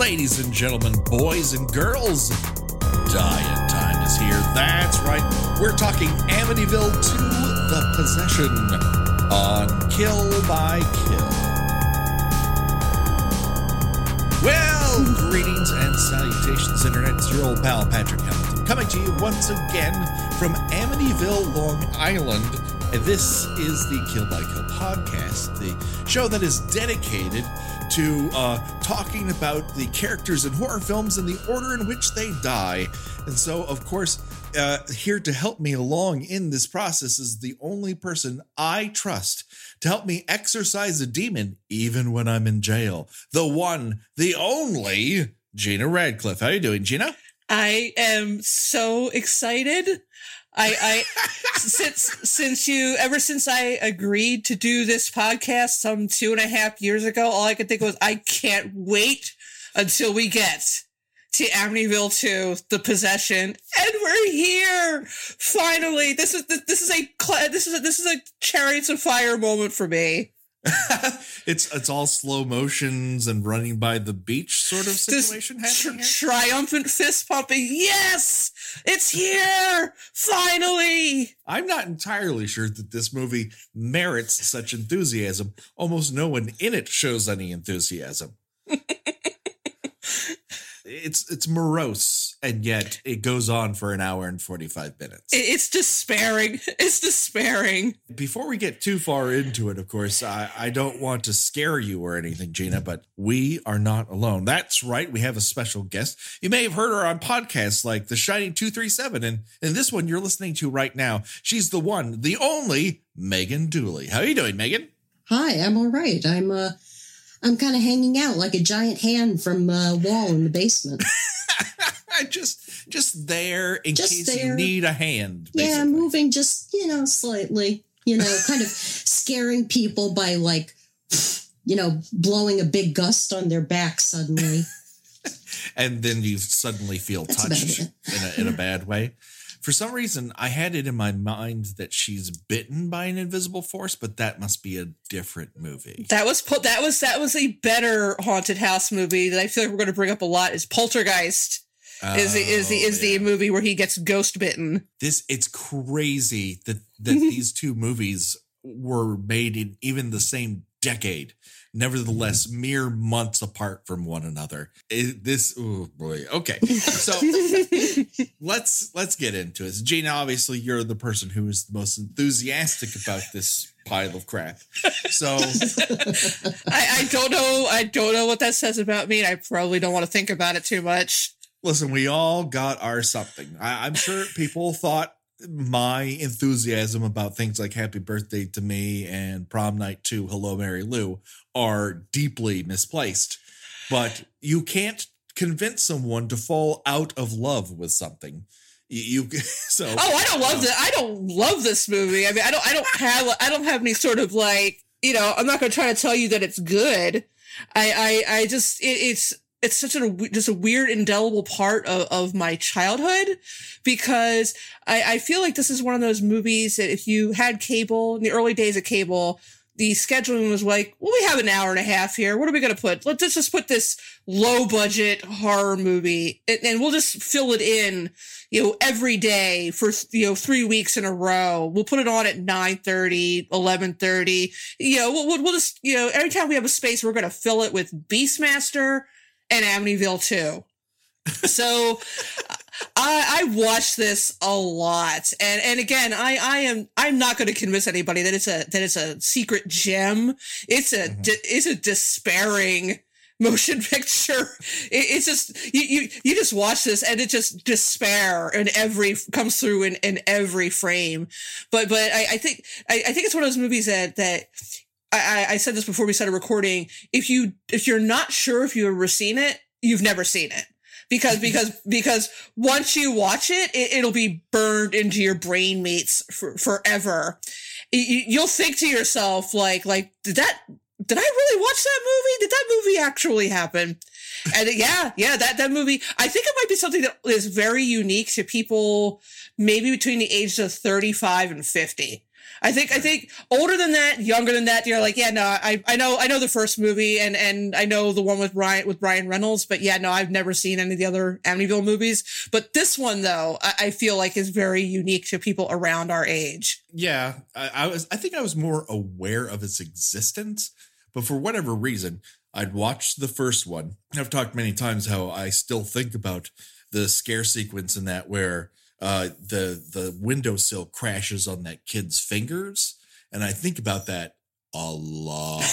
Ladies and gentlemen, boys and girls, Dying Time is here. That's right. We're talking Amityville 2 The Possession on Kill by Kill. Well, greetings and salutations, Internet. It's your old pal Patrick Hamilton coming to you once again from Amityville, Long Island. And this is the Kill by Kill podcast, the show that is dedicated to uh, talking about the characters in horror films and the order in which they die. And so, of course, uh, here to help me along in this process is the only person I trust to help me exorcise a demon, even when I'm in jail. The one, the only Gena Radcliffe. How are you doing, Gena? I am so excited. I, I since since you ever since I agreed to do this podcast some two and a half years ago, all I could think was I can't wait until we get to Amityville 2, The Possession, and we're here finally. This is this is a this is a, this is a Chariots of Fire moment for me. it's it's all slow motions and running by the beach sort of situation this happening. Tr- triumphant fist pumping. Yes, it's here finally. I'm not entirely sure that this movie merits such enthusiasm. Almost no one in it shows any enthusiasm. it's it's morose and yet it goes on for an hour and 45 minutes. It's despairing. It's despairing. Before we get too far into it of course i, I don't want to scare you or anything gena but we are not alone. That's right we have a special guest. You may have heard her on podcasts like the shining 237 and in this one you're listening to right now. She's the one the only megan dooley. How are you doing megan? Hi i'm all right. I'm uh I'm kind of hanging out like a giant hand from a wall in the basement. just just there in just case there. you need a hand. Basically. Yeah, moving just, you know, slightly, you know, kind of scaring people by like, you know, blowing a big gust on their back suddenly. and then you suddenly feel That's touched in a, in a bad way for some reason I had it in my mind that she's bitten by an invisible force, but that must be a different movie. That was that was that was a better haunted house movie that I feel like we're going to bring up a lot. Is Poltergeist? Oh, is the is the oh, is yeah. the movie where he gets ghost bitten? This it's crazy that that these two movies were made in even the same decade nevertheless mm-hmm. mere months apart from one another. It, this oh boy. Okay. So let's let's get into it. Gena, obviously you're the person who is the most enthusiastic about this pile of crap. So I, I don't know I don't know what that says about me. I probably don't want to think about it too much. Listen, we all got our something. I, I'm sure people thought my enthusiasm about things like Happy Birthday to Me and Prom Night 2, Hello Mary Lou are deeply misplaced. But you can't convince someone to fall out of love with something. You, you so Oh, I don't love that. I don't love this movie. I mean, I don't I don't have I don't have any sort of like, you know, I'm not going to try to tell you that it's good. I I I just it, it's it's such a just a weird indelible part of, of my childhood because I, I feel like this is one of those movies that if you had cable in the early days of cable the scheduling was like, well, we have an hour and a half here. What are we going to put? Let's just put this low budget horror movie and, and, we'll just fill it in, you know, every day for, you know, three weeks in a row. We'll put it on at 9 30, 11 30. You know, we'll, we'll just, you know, every time we have a space, we're going to fill it with Beastmaster and Amityville 2. so I, I watched this a lot, and and again, I I am I'm not going to convince anybody that it's a that it's a secret gem. It's a mm-hmm. it's a despairing motion picture. It, it's just you, you you just watch this and it just despair and every comes through in, in every frame. But but I, I think I, I think it's one of those movies that that I, I said this before we started recording. If you if you're not sure if you've ever seen it, you've never seen it because because because once you watch it, it will be burned into your brain mates for, forever. You, will think to yourself like like did that did I really watch that movie? Did that movie actually happen? And uh, yeah, yeah, that that movie. I think it might be something that is very unique to people, maybe between the ages of thirty five and fifty. I think I think older than that, younger than that, you're like, yeah, no, I I know I know the first movie and and I know the one with Ryan with Brian Reynolds, but yeah, no, I've never seen any of the other Amityville movies. But this one though, I, I feel like is very unique to people around our age. Yeah, I, I was. I think I was more aware of its existence, but for whatever reason, I'd watched the first one. I've talked many times how I still think about the scare sequence in that where uh, the the windowsill crashes on that kid's fingers, and I think about that a lot.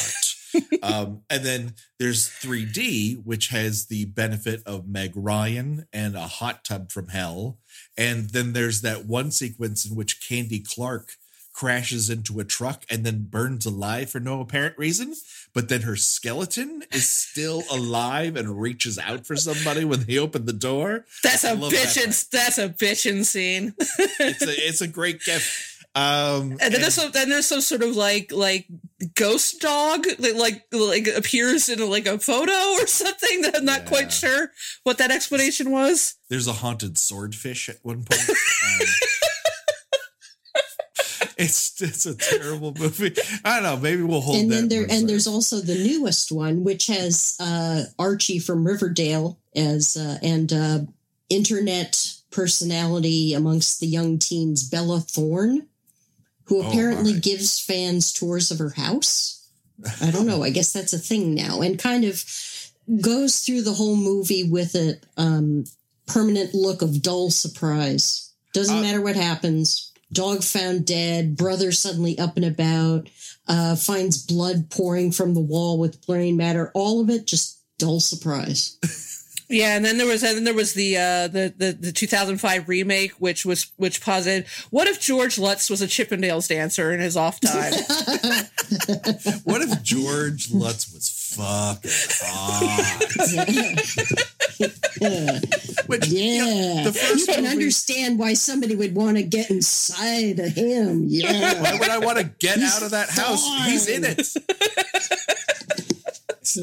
um, and then there's 3D, which has the benefit of Meg Ryan and a hot tub from hell. And then there's that one sequence in which Candy Clark crashes into a truck and then burns alive for no apparent reason. But then her skeleton is still alive and reaches out for somebody when they open the door. That's I a love that bitchin' that's a bitchin' scene. It's a it's a great gift. Um, And then there's some, then there's some sort of like like ghost dog that like like appears in like a photo or something that I'm not Yeah. quite sure what that explanation was. There's a haunted swordfish at one point. Um, it's it's a terrible movie. I don't know. Maybe we'll hold and then there and there's also the newest one which has uh archie from riverdale as uh, and uh internet personality amongst the young teens bella thorne who Oh, apparently my. gives fans tours of her house i don't know i guess that's a thing now and kind of goes through the whole movie with a um permanent look of dull surprise doesn't Uh, matter what happens dog found dead brother suddenly up and about uh, finds blood pouring from the wall with brain matter. All of it just dull surprise. Yeah, and then there was and then there was the uh the the, the 2005 remake which was which posited what if George Lutz was a Chippendales dancer in his off time? What if George Lutz was fucking hot? yeah, Which you know, the you can movie- understand why somebody would want to get inside of him. Yeah, why would I want to get out of that house? He's in it.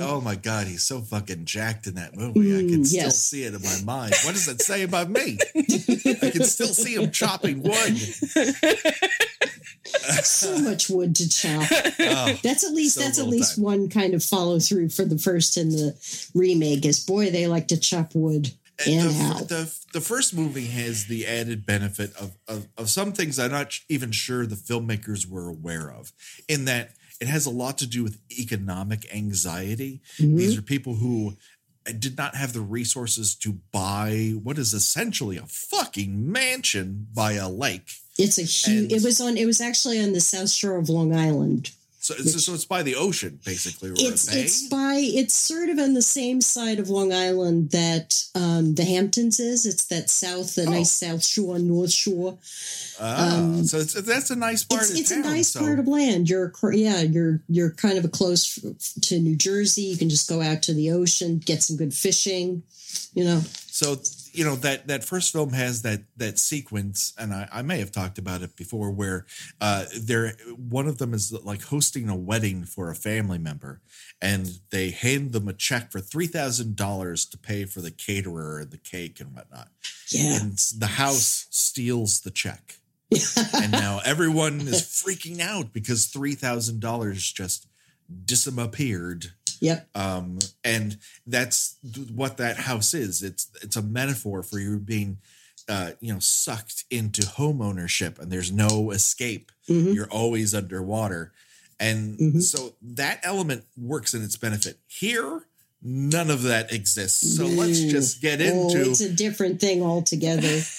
oh my god, he's so fucking jacked in that movie. I can Mm, still yes. see it in my mind. What does it say about me? I can still see him chopping wood. so much wood to chop. Oh, That's at least So that's at least done. one kind of follow through for the first and the remake. Is boy they like to chop wood and the, the the first movie has the added benefit of, of of some things I'm not even sure the filmmakers were aware of. In that it has a lot to do with economic anxiety. Mhm. These are people who did not have the resources to buy what is essentially a fucking mansion by a lake. It's a huge. and- It was on. It was actually on the south shore of Long Island. So, so, so it's by the ocean, basically, or It's it's by it's sort of on the same side of Long Island that um, the Hamptons is. It's that south, the Oh. nice South Shore, North Shore. Ah, um, so it's, that's a nice part It's of it's town. a nice so, part of land. You're yeah, you're you're kind of a close to New Jersey. You can just go out to the ocean, get some good fishing. You know, so you know that that first film has that that sequence and I, I may have talked about it before where uh there one of them is like hosting a wedding for a family member and they hand them a check for three thousand dollars to pay for the caterer and the cake and whatnot yeah. and the house steals the check and now everyone is freaking out because three thousand dollars just disappeared Yep. um, and that's what that house is. It's it's a metaphor for you being, uh, you know, sucked into home ownership, and there's no escape. Mhm. You're always underwater, and Mhm. so that element works in its benefit. Here, none of that exists. So let's just get Oh, into it's a different thing altogether.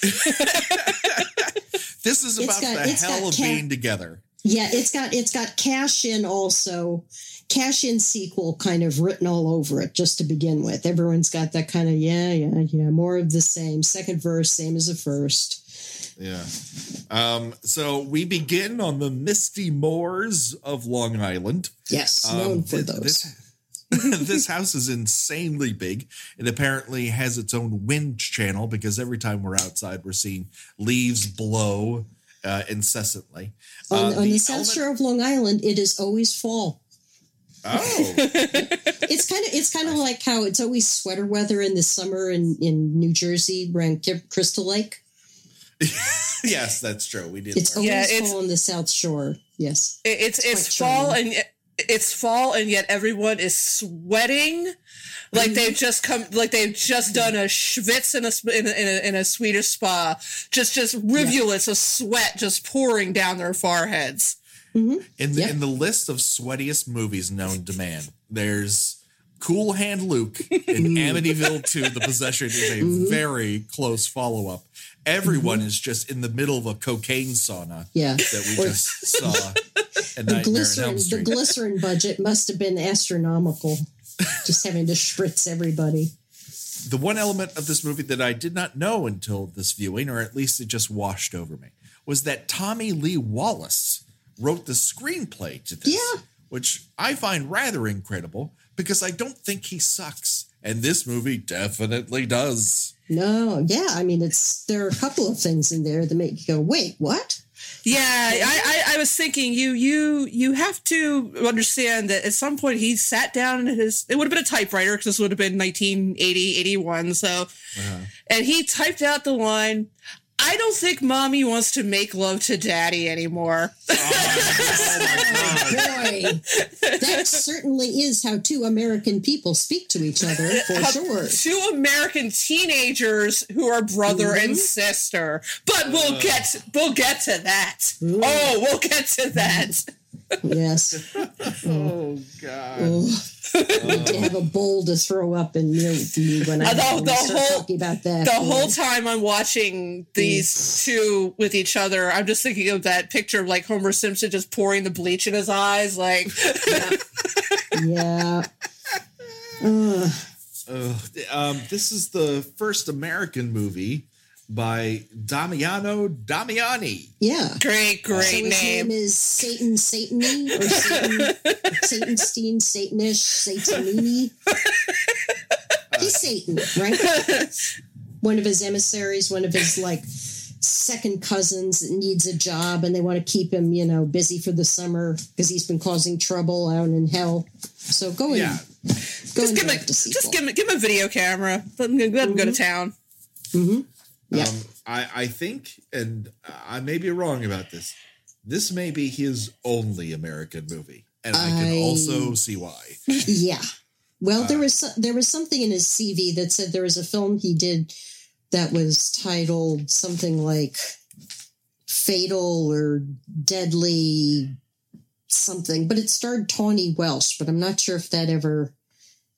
this. Is about got- the hell of cat- being together. Yeah, it's got it's got cash in also. Cash in sequel kind of written all over it just to begin with. Everyone's got that kind of yeah, yeah, yeah, more of the same. Second verse, same as the first. Yeah. Um, so we begin on the misty moors of Long Island. Yes, Um, known for those. This, this house is insanely big. It apparently has its own wind channel because every time we're outside, we're seeing leaves blow uh, incessantly. on, Uh, on the, the south element- shore of Long Island, it is always fall. Oh, It's kind of it's kind of like how it's always sweater weather in the summer in in New Jersey around Crystal Lake. yes, that's true. We did. It's learn. always Yeah, it's- fall on the south shore. Yes. It- it's quite it's fall charming. and it's fall and yet everyone is sweating like mm-hmm. they've just come like they've just done a schwitz in a in a, in a, in a Swedish spa just just rivulets of sweat just pouring down their foreheads. Mm-hmm. In the, Yep. in the list of sweatiest movies known to man, there's Cool Hand Luke in Amityville 2. The Possession is a mm-hmm. very close follow up. Everyone mm-hmm. is just in the middle of a cocaine sauna Yeah. that we Or- just saw The glycerin, the glycerin budget must have been astronomical. Just having to spritz everybody. the one element of this movie that I did not know until this viewing, or at least it just washed over me, was that Tommy Lee Wallace wrote the screenplay to this. Yeah. Which I find rather incredible because I don't think he sucks. And this movie definitely does. No, yeah. I mean, it's there are a couple of things in there that make you go, "Wait, what?" Yeah, I, I, I was thinking you you you have to understand that at some point he sat down in his it would have been a typewriter because this would have been 1980 81 so uh-huh. and he typed out the line I don't think mommy wants to make love to daddy anymore. Oh Boy, that certainly is how two American people speak to each other, for How- sure. Two American teenagers who are brother and mm-hmm. sister. But we'll uh. get we'll get to that. Mm. Oh, we'll get to that. Yes. Oh God. Oh, need to have a bowl to throw up and near me when I, Uh, the- the start whole- talking about that. the Yeah. whole time I'm watching these two with each other, I'm just thinking of that picture of like Homer Simpson just pouring the bleach in his eyes. Like, yeah. Ugh. Ugh. um, this is the first American movie by Damiano Damiani. yeah. great, great so his name. name is Satan Satany or Satan Satanstein, Satanish, Satanini. He's Satan, right? One of his emissaries, one of his like second cousins that needs a job and they want to keep him, you know, busy for the summer because he's been causing trouble out in hell. So go and Yeah. go Just give him, a, direct a sequel. just give him, give him a video camera. Let him, let him go to mm-hmm. town. Mm-hmm. Yeah. Um, I, I think, and I may be wrong about this, this may be his only American movie. And I can also see why. Yeah. Well, there was there was something in his CV that said there was a film he did that was titled something like Fatal or Deadly something, but it starred Tawny Welsh, but I'm not sure if that ever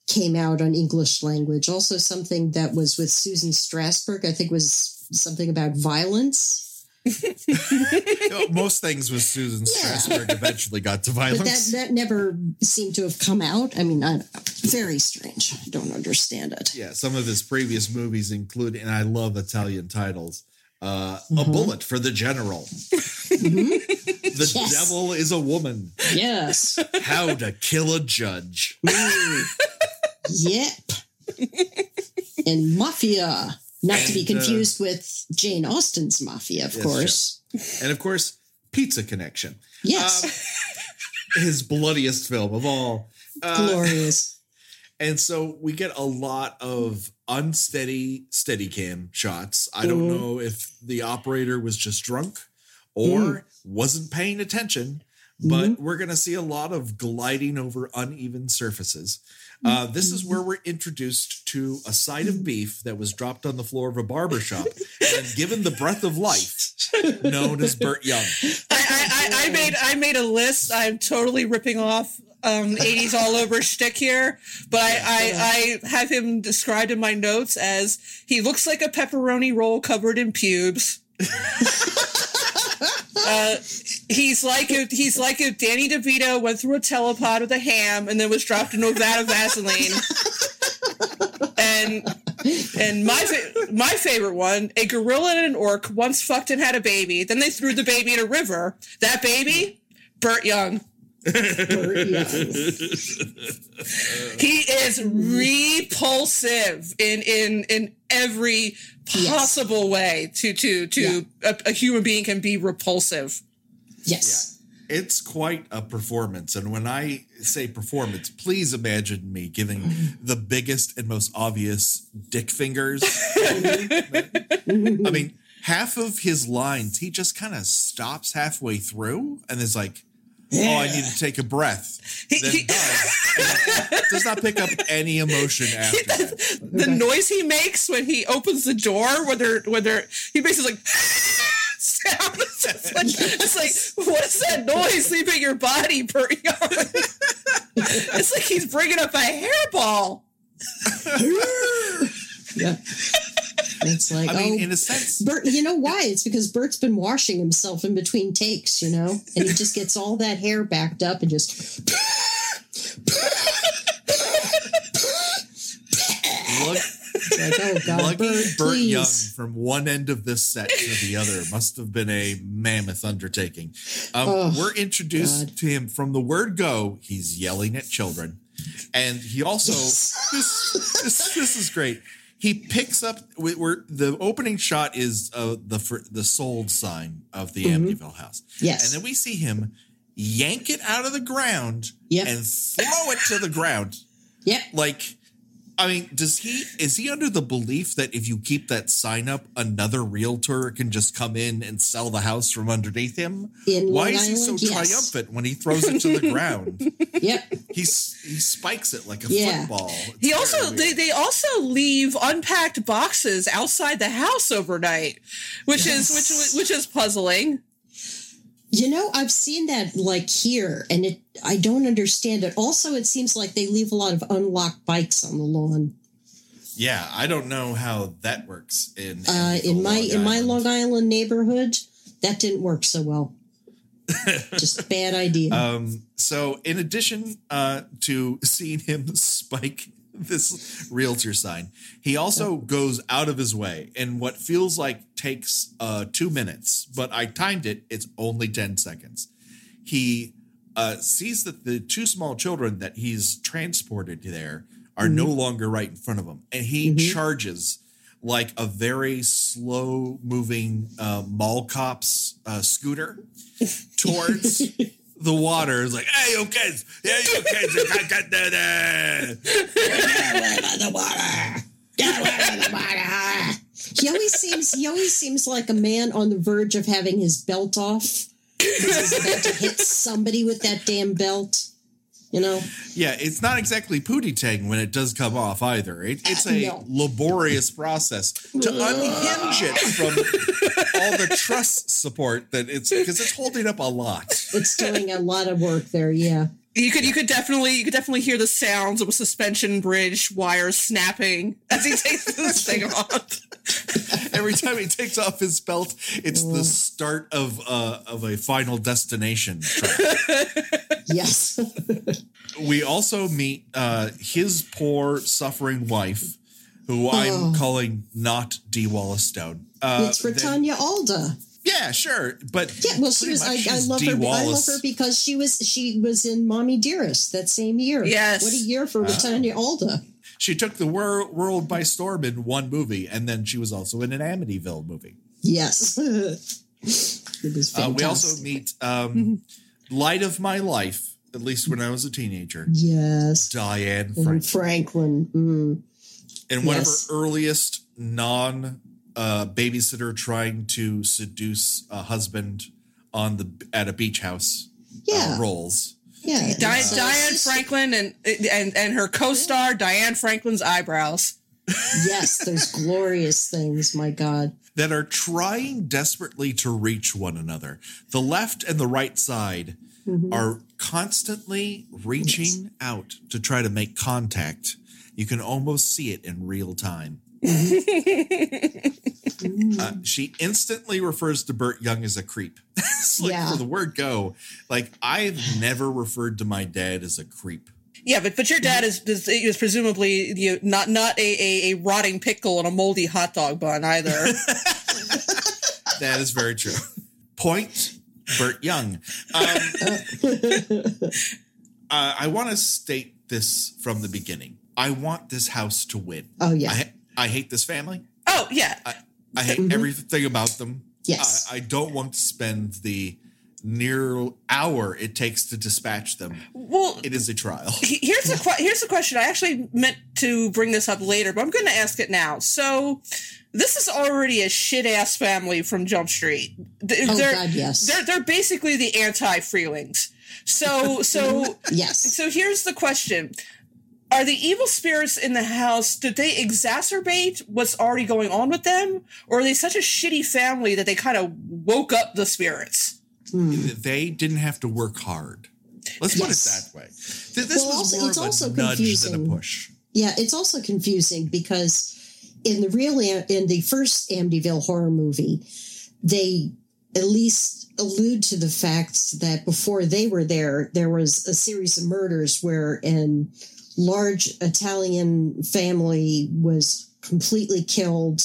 came out on English language. Also something that was with Susan Strasberg, I think was something about violence. Most things with Susan Yeah. Strasberg eventually got to But that violence. that never seemed to have come out. I mean, I, very strange. I don't understand it. yeah, some of his previous movies include, and I love Italian titles. Uh, A Mm-hmm. bullet for the general. the Yes. devil is a woman. Yes. How to kill a judge. Mm. Yep. and Mafia, not to be And, uh, confused with Jane Austen's Mafia, of Yes, course. And of course, Pizza Connection. Yes. Um, his bloodiest film of all. Uh, Glorious. And so we get a lot of unsteady steadicam shots. I don't Mhm. know if the operator was just drunk or Mm. wasn't paying attention, but Mm-hmm. we're going to see a lot of gliding over uneven surfaces. Uh, this is where we're introduced to a side of beef that was dropped on the floor of a barber shop and given the breath of life known as Burt Young. I, I, I, I made I made a list. I'm totally ripping off um, 80s all over shtick here, but I, I, I have him described in my notes as he looks like a pepperoni roll covered in pubes. uh, he's like if, he's like if Danny DeVito went through a telepod with a ham and then was dropped into a vat of Vaseline. and and my fa- my favorite one, a gorilla and an orc once fucked and had a baby. Then they threw the baby in a river. That baby, Burt Young. Burt Young. He is repulsive in in in every possible way. To to to a, a human being can be repulsive. Yes. It's quite a performance. And when I say performance, please imagine me giving the biggest and most obvious dick fingers. I mean, half of his lines, he just kind of stops halfway through and is like, oh, I need to take a breath. He- Then he- does. Does not pick up any emotion after that. the Okay. noise he makes when he opens the door, whether whether he makes this like sound, it's, just like, it's like what is that noise leaving your body, Burt Young? it's like he's bringing up a hairball. Yeah. It's like, I mean, oh, in a sense, Burt, you know why? It's because Burt's been washing himself in between takes, you know, and he just gets all that hair backed up and just. look, Like, oh God, lugging Burt, please. Young from one end of this set to the other must have been a mammoth undertaking. Um, Oh, we're introduced God. to him from the word go. He's yelling at children, and he also this, this this is great. He picks up we're, the opening shot is uh, the the sold sign of the Mhm. Amityville house, Yes. and then we see him yank it out of the ground Yep. and throw it to the ground Yep. like i mean does he is he under the belief that if you keep that sign up another realtor can just come in and sell the house from underneath him In why Long is he so yes. triumphant when he throws it to the ground Yep. he, he spikes it like a Yeah. football It's He also they, they also leave unpacked boxes outside the house overnight, which Yes. is which which is puzzling. You know, I've seen that like here, and it. I don't understand it. Also, it seems like they leave a lot of unlocked bikes on the lawn. yeah i don't know how that works in Uh, in my in my Long Island neighborhood, that didn't work so well. Just a bad idea. Um, so in addition uh, to seeing him spike this realtor sign, he also goes out of his way in what feels like takes uh, two minutes, but I timed it. It's only 10 seconds. He uh, sees that the two small children that he's transported there are no longer right in front of him. And he charges like a very slow moving uh, mall cop's uh, scooter towards the water. It's like, hey, you kids, hey, you kids, get there, there." Get rid of the water. Get rid of the water. He always seems he always seems like a man on the verge of having his belt off. He's about to hit somebody with that damn belt. You know? Yeah, it's not exactly pootie tang when it does come off either. It, it's a No. laborious process to unhinge it from all the truss support that it's because it's holding up a lot. It's doing a lot of work there, yeah. You could you could definitely you could definitely hear the sounds of a suspension bridge wires snapping as he takes this thing off. Every time he takes off his belt, it's the start of uh, of a final destination. track. Yes. we also meet uh, his poor suffering wife, who I'm Oh. calling not Dee Wallace Stone. Uh, it's then- Rutanya Alda. yeah, sure, but Yeah, well, she was. I, I love Dee her. I love her because she was. She was in Mommy Dearest that same year. Yes. What a year for Rutanya Alda. She took the wor- world by storm in one movie, and then she was also in an Amityville movie. Yes. it was Uh, fantastic. we also meet um, Light of My Life, at least when I was a teenager, Yes. Diane And Frank. Franklin. Mm. And one Yes. of her earliest non uh, babysitter trying to seduce a husband on the at a beach house Yeah. uh, roles. Yeah. Di- So Diane Franklin and and and her co-star Diane Franklin's eyebrows. Yes, those glorious things. My God. that are trying desperately to reach one another. The left and the right side Mm-hmm. are constantly reaching out to try to make contact. You can almost see it in real time. Uh, she instantly refers to Burt Young as a creep. like Yeah. for the word go, like I've never referred to my dad as a creep. Yeah, but but your dad is is, is presumably you know, not not a, a, a rotting pickle and a moldy hot dog bun either. That is very true. Point Burt Young. Um, uh, I want to state this from the beginning. I want this house to win. Oh, yeah. I, I hate this family. oh yeah, I, I hate everything about them. Yes. I, I don't want to spend the near hour it takes to dispatch them. well. It is a trial. Here's the que- here's the question. I actually meant to bring this up later, but I'm going to ask it now. So, this is already a shit ass family from Jump Street. Oh, they're, God, yes. They're they're basically the anti Freelings. So so Yes. so here's the question. Are the evil spirits in the house, did they exacerbate what's already going on with them? Or are they such a shitty family that they kind of woke up the spirits? Hmm. They didn't have to work hard. Let's put it that way. This Well, was also- more it's of a also nudge than a confusing. push. Yeah, it's also confusing because in the real in the first Amityville horror movie, they at least allude to the fact that before they were there, there was a series of murders where an large Italian family was completely killed.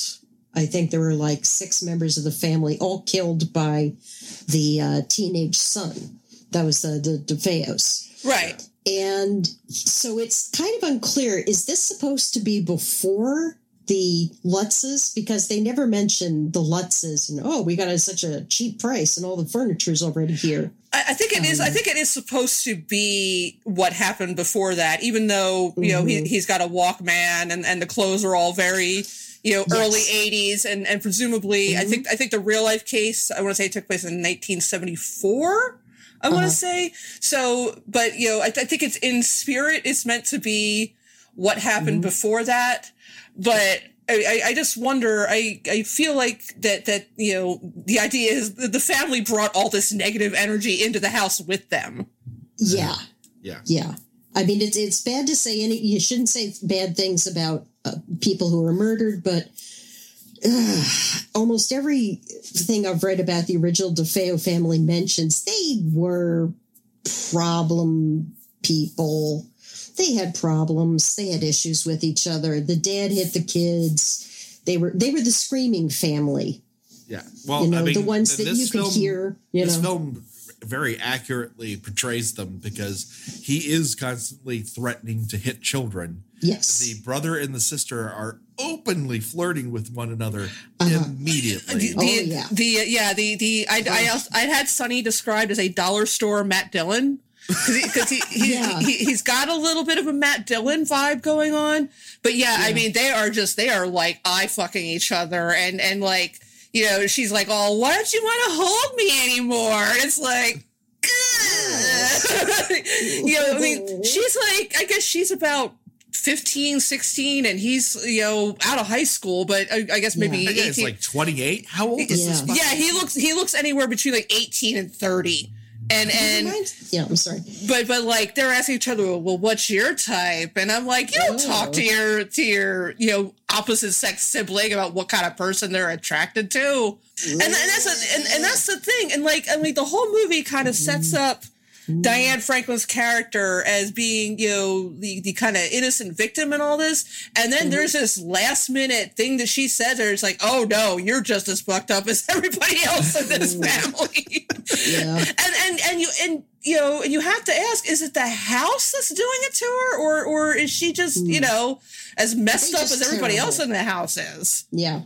I think there were like six members of the family, all killed by the uh, teenage son. That was the the DeFeos. Right. And so it's kind of unclear. Is this supposed to be before the Lutzes? Because they never mention the Lutzes and oh, we got a, such a cheap price and all the furniture's already here. I, I think it is. I think it is supposed to be what happened before that, even though you know he, Mhm. he's got a Walkman and and the clothes are all very you know Yes. early '80s and and presumably I Mhm. think I think the real life case I want to say took place in 1974. I want Uh-huh. to say so, but you know I, I think it's in spirit. It's meant to be what happened Mhm. before that, but. I, I- I just wonder. I, I feel like that that you know the idea is that the family brought all this negative energy into the house with them. Yeah, Yeah. yeah. I mean, it's it's bad to say any. You shouldn't say bad things about uh, people who were murdered, but uh, almost everything I've read about the original DeFeo family mentions they were problem people. They had problems. They had issues with each other. The dad hit the kids. They were they were the screaming family. Yeah. Well, you know, I mean, the ones that you could film- hear. You this know, film very accurately portrays them because he is constantly threatening to hit children. yes, The brother and the sister are openly flirting with one another Uh-huh. immediately. The, Oh, yeah. the yeah the the I I, also, I had Sonny described as a dollar store Matt Dillon because he, he, he, Yeah. he he's got a little bit of a Matt Dillon vibe going on, but yeah, I mean they are just they are like eye fucking each other and and like you know she's like oh why don't you want to hold me anymore and it's like. you know, I mean, she's like, I guess she's about 15, 16, and he's, you know, out of high school, but I, I guess maybe Yeah. I think 18. it's like 28. How old is this? Yeah. fucking- yeah, he looks he looks anywhere between like 18 and 30. And and yeah, I'm sorry. but but like they're asking each other, well, what's your type? And I'm like, you don't Oh. talk to oh. your to your you know opposite sex sibling about what kind of person they're attracted to. And, and that's a, and, and that's the thing. And like I mean, the whole movie kind of sets mm-hmm. up Mm. Diane Franklin's character as being, you know, the, the kind of innocent victim and all this. And then mm-hmm. there's this last minute thing that she says, or it's like, oh no, you're just as fucked up as everybody else in this mm. family. Yeah. and and and you and you know and you have to ask is it the house that's doing it to her or or is she just you mm. know as messed up as everybody terrible. else in the house is Yeah.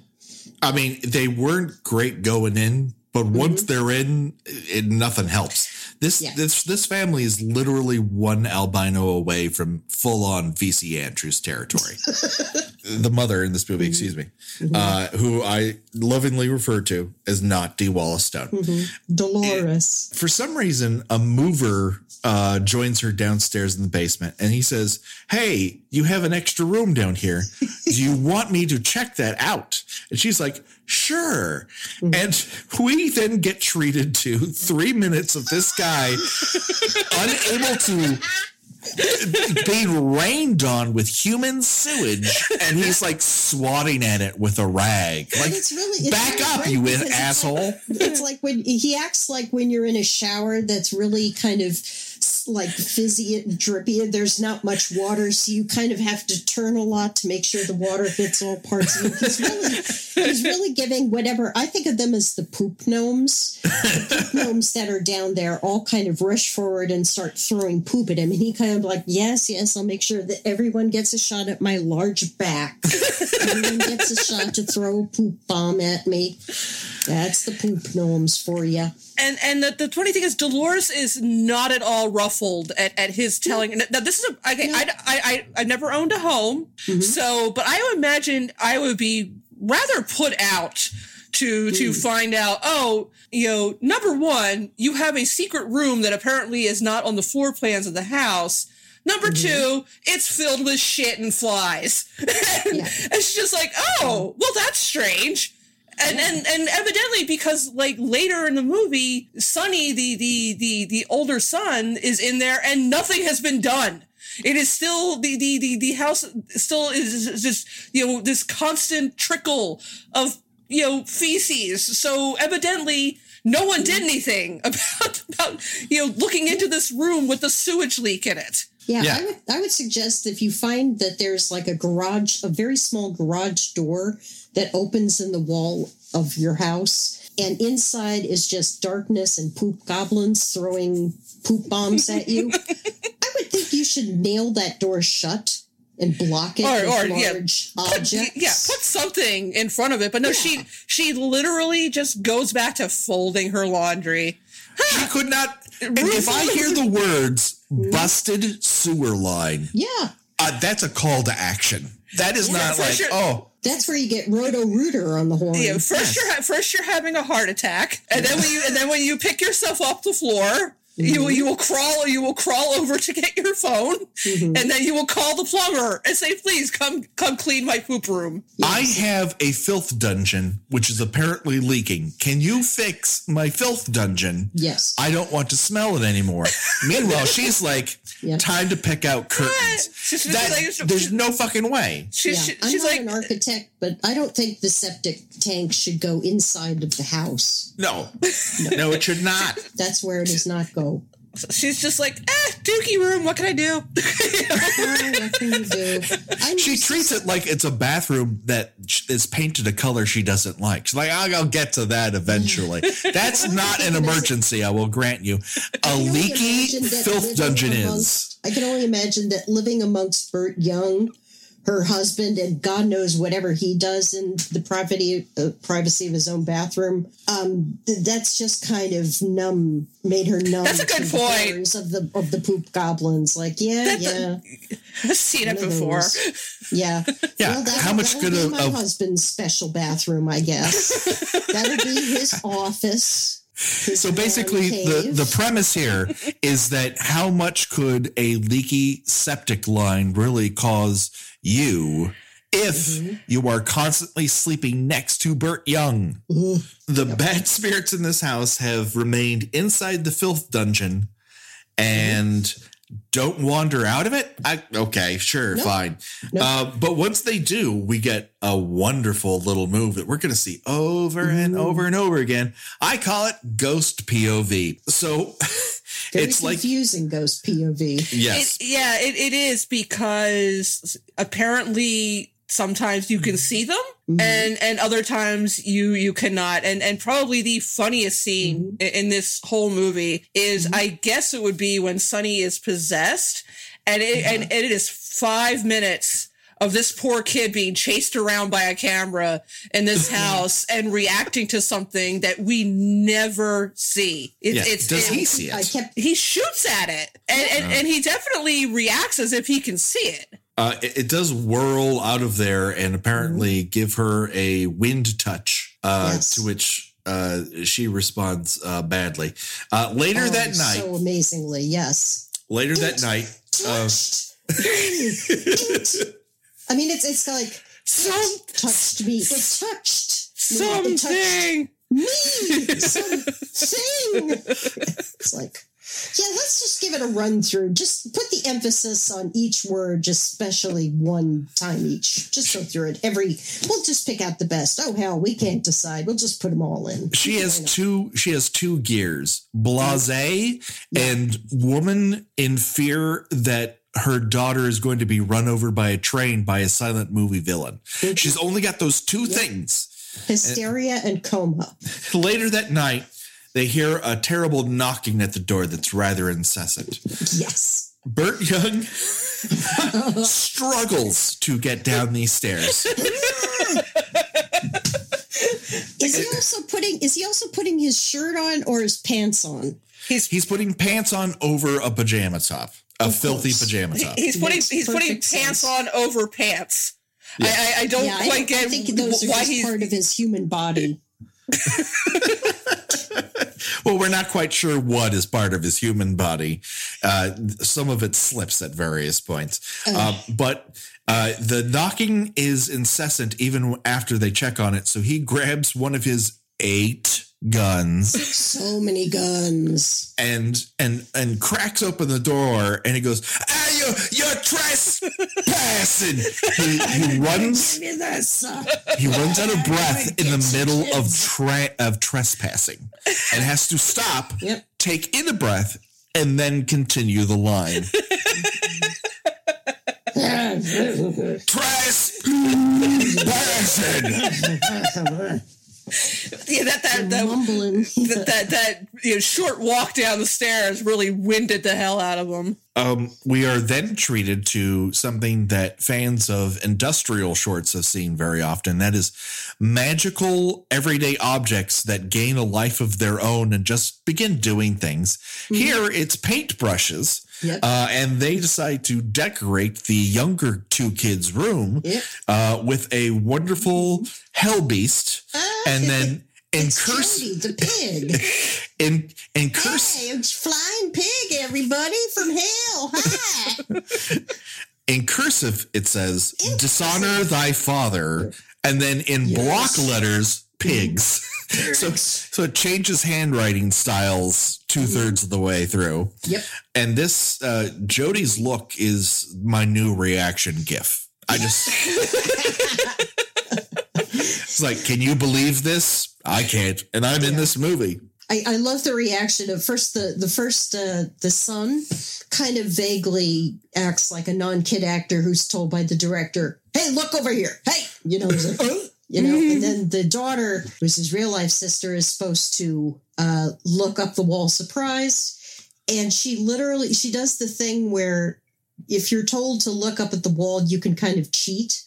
I mean, they weren't great going in, but once mm-hmm. they're in, it, nothing helps. This Yeah. this this family is literally one albino away from full on VC Andrews territory. the mother in this movie, excuse me, uh, who I lovingly refer to as not D. Wallace Stone. Dolores. For some reason, a mover uh, joins her downstairs in the basement, and he says, "Hey, you have an extra room down here. Do you want me to check that out?" And she's like, "Sure." Mm. And we then get treated to three minutes of this guy unable to being rained on with human sewage, and he's like swatting at it with a rag. Like, it's really it's back really up, you it's asshole. Like, it's like when he acts like when you're in a shower that's really kind of like fizzy and drippy and there's not much water, so you kind of have to turn a lot to make sure the water hits all parts of it. He's really he's really giving whatever I think of them as the poop gnomes. The poop gnomes that are down there all kind of rush forward and start throwing poop at him. And he kind of like, Yes, yes, I'll make sure that everyone gets a shot at my large back. Everyone gets a shot to throw a poop bomb at me. That's the poop gnomes for you. and and the, the funny thing is dolores is not at all ruffled at, at his telling now this is a okay No. I, I i i never owned a home Mhm. so but i imagine i would be rather put out to to find out oh you know number one you have a secret room that apparently is not on the floor plans of the house number two it's filled with shit and flies and, Yeah. she's just like oh well that's strange and, and and evidently because like later in the movie sonny the the the the older son is in there and nothing has been done. It is still the the the, the house still is just you know this constant trickle of you know feces. So evidently no one did anything about about you know looking into this room with the sewage leak in it. Yeah, Yeah. I would I would suggest if you find that there's like a garage, a very small garage door that opens in the wall of your house, and inside is just darkness and poop goblins throwing poop bombs at you. I would think you should nail that door shut and block it Or- with or, yeah, large Put- objects. yeah put something in front of it but no she Yeah. she literally just goes back to folding her laundry She could not. And if I hear the words "busted sewer line," yeah. uh, that's a call to action. That is Yeah, not like, sure. oh, That's where you get Roto Rooter on the horn. you know, first you're ha- first you're having a heart attack, and then when you and then when you pick yourself off the floor, you will you will crawl you will crawl over to get your phone, Mhm. and then you will call the plumber and say, "Please come come clean my poop room." I have a filth dungeon which is apparently leaking. Can you fix my filth dungeon? Yes. I don't want to smell it anymore. Meanwhile, she's like, Yeah. time to pick out curtains. She's- she's That- like- there's no fucking way. She's, yeah, she- I'm she's not like, an architect, but I don't think the septic tank should go inside of the house. No, no, it should not. That's where it does not go. She's just like, eh, dookie room. What can I do? What can you do? She treats it like it's a bathroom that is painted a color she doesn't like. She's like, I'll, I'll get to that eventually. That's not an emergency, I will grant you. A leaky imagine filth living dungeon is. I can only imagine that living amongst Burt Young, her husband, and God knows whatever he does in the privacy uh, privacy of his own bathroom. Um, th- that's just kind of numb, made her numb. That's a good to the point. Of the of the poop goblins, like yeah, That's yeah. a- I've seen it One of before. those. Yeah. Yeah, that- how much that'll good be of- my of- husband's special bathroom, I guess. That'll be his office. his So basically, the, the premise here is that how much could a leaky septic line really cause you if Mm-hmm. you are constantly sleeping next to Burt Young? Ugh. The bad spirits in this house have remained inside the filth dungeon and don't wander out of it. I okay, sure, Nope. fine. Nope. Uh, but once they do, we get a wonderful little move that we're going to see over and over and over again. I call it ghost POV. So Very it's like confusing ghost POV. yes, It, yeah, it, it is because apparently sometimes you can see them Mhm. and and other times you you cannot and and probably the funniest scene i- in this whole movie is Mhm. I guess it would be when Sonny is possessed and it and, and it is 5 minutes of this poor kid being chased around by a camera in this house and reacting to something that we never see. It's, Yeah. it's Does it- he see I it? kept he shoots at it and, and, and he definitely reacts as if he can see it Uh, it, it does whirl out of there and apparently give her a wind touch, uh, Yes. to which uh, she responds uh, badly. Uh, later oh, that night, so amazingly, yes. later that night, uh. I mean, it's it's like some touched me. It touched me. It touched something me. Something. It's like, yeah, let's just give it a run through. Just put the emphasis on each word, just especially one time each. Just go through it every. We'll just pick out the best. Oh hell, we can't decide. We'll just put them all in. she Why has not? two. She has two gears: blase and woman in fear that her daughter is going to be run over by a train by a silent movie villain. She's only got those two things. hysteria and coma. Later that night, they hear a terrible knocking at the door that's rather incessant. Yes. Bert Young struggles to get down these stairs. Is he also putting? Is he also putting his shirt on or his pants on? He's he's putting pants on over a pajama top, a Of filthy course. pajama top. he's putting Makes he's putting perfect pants sense. on over pants I, I, I don't yeah, I, quite don't, get I think those are why just he's part of his human body. well, we're not quite sure what is part of his human body. Uh, some of it slips at various points. Uh, but uh, the knocking is incessant even after they check on it. So he grabs one of his eight guns So many guns. and and and cracks open the door and he goes, ah, you, you're trespassing. he, he runs Give me this. he runs out of breath in the middle of tra- of trespassing and has to stop, Yep. take in a breath, and then continue the line. Trespassing. Yeah, that that that, Mumbling. that, that, that you know, short walk down the stairs really winded the hell out of him. Um, we are then treated to something that fans of industrial shorts have seen very often. That is magical everyday objects that gain a life of their own and just begin doing things. Here it's paintbrushes. Yep. Uh, and they decide to decorate the younger two kids' room Yep. uh, with a wonderful hell beast, and then in It's curse Jody, the pig. in in curse hey, it's flying pig, everybody from hell. Hi. in cursive it says dishonor thy father and then in Yes. block letters pigs so so it changes handwriting styles two-thirds of the way through. Yep. and this uh jody's look is my new reaction gif. I just it's like can you believe this? I can't. And i'm in this movie. I, I love the reaction of first the the first uh, the son kind of vaguely acts like a non kid actor who's told by the director, "Hey, look over here! Hey!" You know, you know, and then the daughter, who's his real life sister, is supposed to uh, look up the wall surprised, and she literally she does the thing where if you're told to look up at the wall, you can kind of cheat.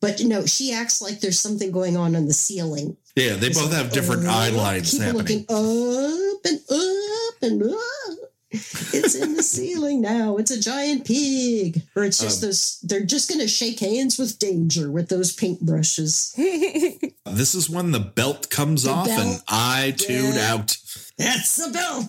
But no, she acts like there's something going on on the ceiling. yeah they both have different eye lines Keep happening looking up and up and up. It's in the ceiling now. It's a giant pig. Or it's just Um, those, they're just going to shake hands with danger with those paintbrushes. this is when the belt comes off and i tune Yeah. out That's the belt.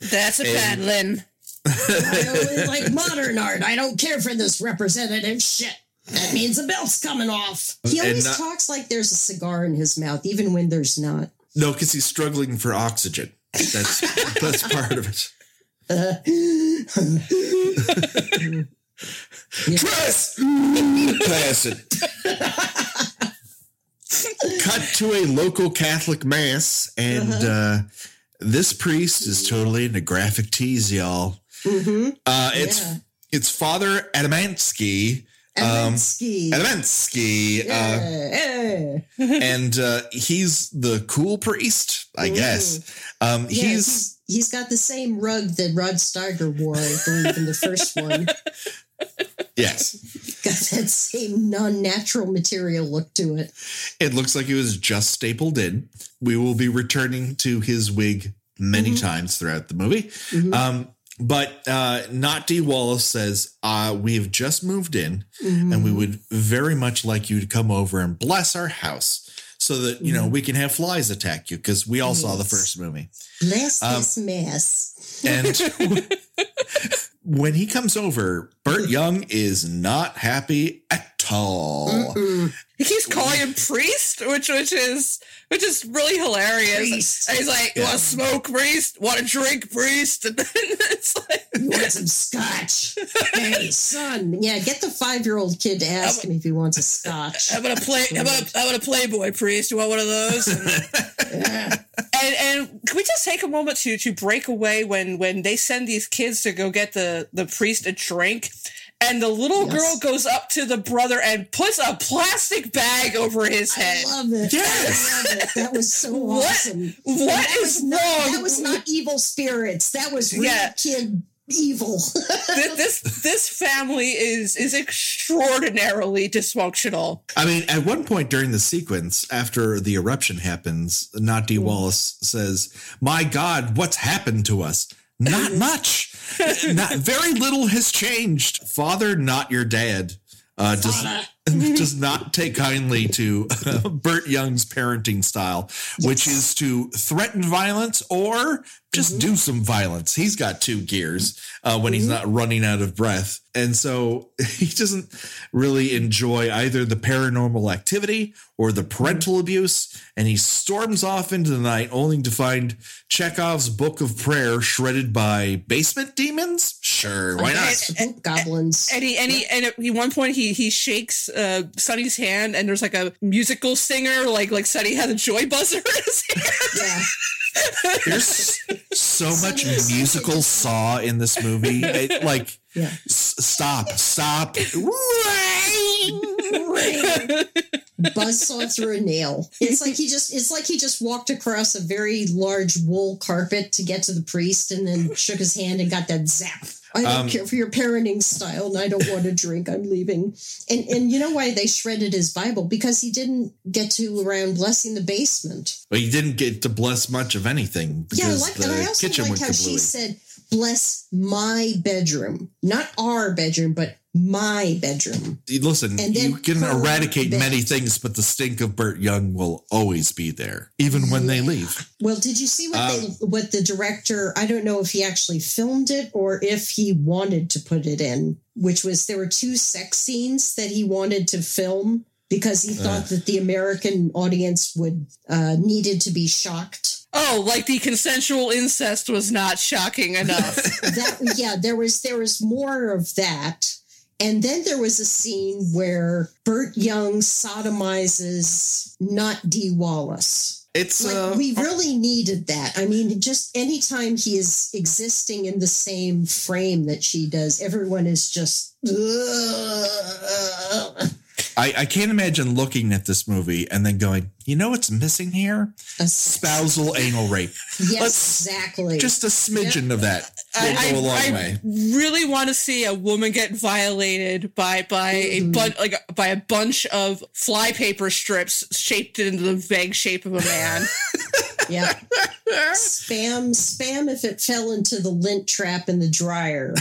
That's a And- paddling. I only like modern art. I don't care for this representative shit. That means the belt's coming off. He always not- talks like there's a cigar in his mouth, even when there's not. No, because he's struggling for oxygen. That's that's part of it. Uh, Press, pass it. Cut to a local Catholic mass, and Uh-huh. uh, this priest is totally into graphic tees, y'all. mhm. Uh, it's Yeah. it's Father Adamansky. Um, Adamski. Adamansky, uh, Yeah, yeah. and uh, he's the cool priest, I guess. Um, Yeah, he's he's, he's got the same rug that Rod Steiger wore, I believe, in the first one. yes. Got that same non-natural material look to it. It looks like it was just stapled in. We will be returning to his wig many Mhm. times throughout the movie. Mhm. Um, but uh, Not Dee Wallace says, uh, We have just moved in Mhm. and we would very much like you to come over and bless our house so that, you know, we can have flies attack you because we all saw the first movie. bless um, this mess. And when he comes over, Burt Young is not happy at all. Mm-mm. He keeps calling him priest, which which is which is really hilarious. Priest. And he's like, Yeah. "Want to smoke, priest? Want to drink, priest?" And then it's like, You want some scotch? hey, son. Yeah, get the five-year-old kid to ask him if he wants a scotch. "I'm gonna play. I'm gonna, I'm gonna Playboy priest. You want one of those?" Yeah. and and can we just take a moment to to break away when when they send these kids to go get the the priest a drink? And the little Yes. girl goes up to the brother and puts a plastic bag over his head. I head. love it. Yes. I love it. That was so What? awesome. What that is not, wrong? That was not evil spirits. That was real Yeah. kid evil. Th- this this family is is extraordinarily dysfunctional. I mean, at one point during the sequence, after the eruption happens, Not D. Mm. Wallace says, My God, what's happened to us? Not much. Not very little has changed. Father, not your dad. Uh, does, does not take kindly to uh, Burt Young's parenting style, which is to threaten violence or just do some violence. He's got two gears uh, when he's not running out of breath. And so he doesn't really enjoy either the paranormal activity or the parental abuse. And he storms off into the night only to find Chekhov's Book of Prayer shredded by basement demons. Sure, why not? Spook goblins. And he and he and at one point he he shakes uh Sonny's hand and there's like a musical singer like like Sonny has a joy buzzer in his hand. yeah. There's so much musical saw in this movie. It, like, Yeah. s- stop, stop. buzzsaw through a nail. It's like he just it's like he just walked across a very large wool carpet to get to the priest and then shook his hand and got that zap. I don't Um, care for your parenting style and I don't want to drink. I'm leaving. And and you know why they shredded his Bible? Because he didn't get to around blessing the basement. But he didn't get to bless much of anything Yeah, like and I the also kitchen like how she said, bless my bedroom. Not our bedroom, but my bedroom. Listen, and you can eradicate bed. many things, but the stink of Burt Young will always be there, even when they leave. Well, did you see what Um, they what the director? I don't know if he actually filmed it or if he wanted to put it in. Which was there were two sex scenes that he wanted to film because he thought that the American audience would uh, needed to be shocked. Oh, like the consensual incest was not shocking enough. That yeah, there was there was more of that. And then there was a scene where Burt Young sodomizes not Dee Wallace. It's like uh, we really needed that. I mean, just anytime he is existing in the same frame that she does, everyone is just. "Ugh." I, I can't imagine looking at this movie and then going, you know what's missing here? A- Spousal anal rape. Yes, Let's- exactly. Just a smidgen of that will I, go a long I, I way. really want to see a woman get violated by by a Mhm. bun- like by a bunch of flypaper strips shaped into the vague shape of a man. yeah. spam, spam. If it fell into the lint trap in the dryer,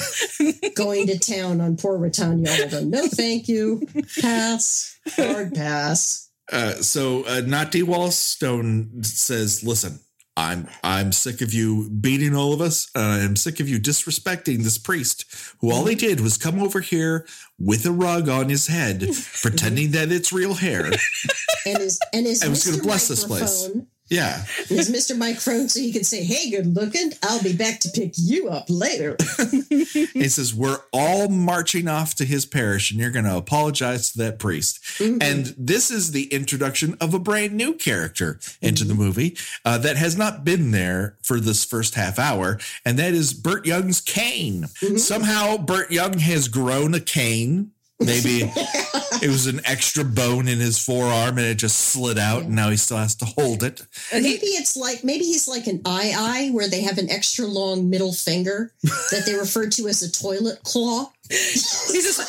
going to town on poor Rutanya Alda. No, thank you. Pass. Hard pass. Uh, so uh, not Dee Wallace Stone says, "Listen, I'm I'm sick of you beating all of us. Uh, I'm sick of you disrespecting this priest who all he did was come over here with a rug on his head, pretending that it's real hair. And is and is I was gonna bless this place. Yeah, Is Mr. Microphone so he can say, "Hey, good looking. I'll be back to pick you up later." he says we're all marching off to his parish, and you're going to apologize to that priest. Mhm. And this is the introduction of a brand new character into the movie uh, that has not been there for this first half hour, and that is Burt Young's cane. Mhm. Somehow, Burt Young has grown a cane. Maybe it was an extra bone in his forearm and it just slid out, and now he still has to hold it. Maybe it's like maybe he's like an aye-aye where they have an extra long middle finger that they refer to as a toilet claw. He's just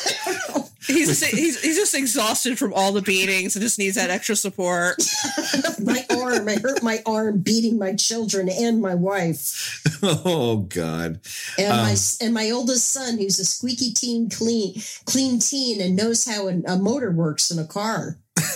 he's just, he's he's just exhausted from all the beatings and just needs that extra support. my arm, I hurt my arm beating my children and my wife. oh God! And my Um, and my oldest son, who's a squeaky teen, clean, clean teen, and knows how a, a motor works in a car.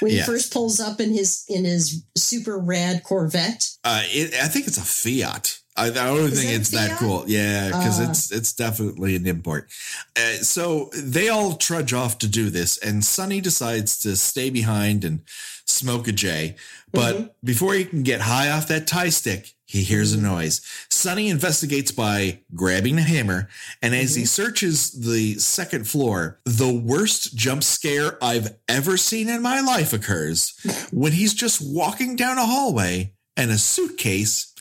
when he Yeah. first pulls up in his in his super rad Corvette, Uh, it, I think it's a Fiat. I, I don't Is think it's that cool. Yeah, because Ah. it's it's definitely an import. Uh, so they all trudge off to do this, and Sonny decides to stay behind and smoke a J. But Mm-hmm. before he can get high off that Thai stick, he hears a noise. Sonny investigates by grabbing a hammer, and as Mm-hmm. he searches the second floor, the worst jump scare I've ever seen in my life occurs when he's just walking down a hallway and a suitcase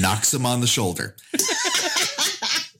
knocks him on the shoulder.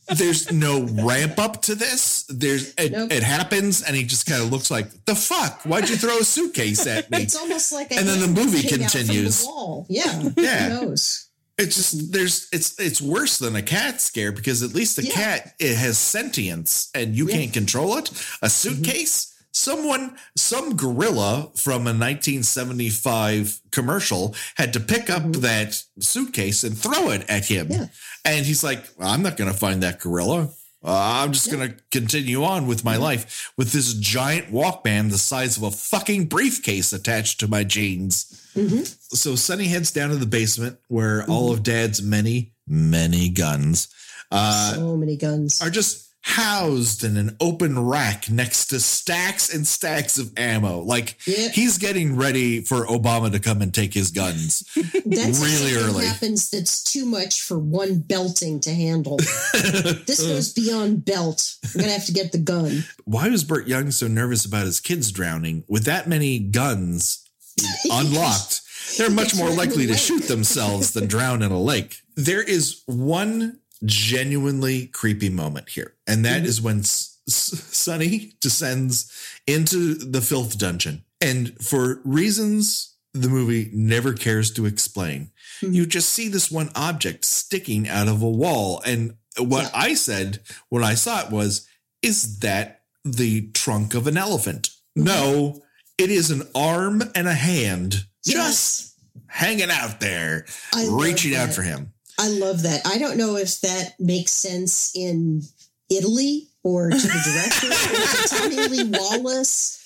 There's no ramp up to this. There's it, Nope. it happens, and he just kind of looks like the fuck. Why'd you throw a suitcase at me? it's almost like a And then the movie came out from the continues. wall. Yeah, Yeah. Who knows? It's just there's it's it's worse than a cat scare because at least a Yeah. cat it has sentience and you Yeah. Mm-hmm. can't control it. A suitcase, someone, some gorilla from a 1975 commercial had to pick up that suitcase and throw it at him, Mm-hmm. Yeah. and he's like, "I'm not going to find that gorilla." Uh, I'm just going to continue on with my life with this giant Walkman the size of a fucking briefcase attached to my jeans. Mm-hmm. So Sonny heads down to the basement where all of Dad's many, many guns uh, so many guns. are just housed in an open rack next to stacks and stacks of ammo. Like Yeah. he's getting ready for Obama to come and take his guns. That's really early. happens that's too much for one belting to handle. this goes beyond belt. I'm gonna have to get the gun. Why was Burt Young so nervous about his kids drowning with that many guns unlocked? They're much more It's right in likely to shoot themselves than drown in a lake. There is one genuinely creepy moment here, and that is when S- S- Sonny descends into the filth dungeon. And for reasons the movie never cares to explain, Mhm. you just see this one object sticking out of a wall. And what Yeah. I said when I saw it was, is that the trunk of an elephant? No, it is an arm and a hand just hanging out there, I reaching out for him. I love that. I don't know if that makes sense in Italy or to the director or to Tommy Lee Wallace.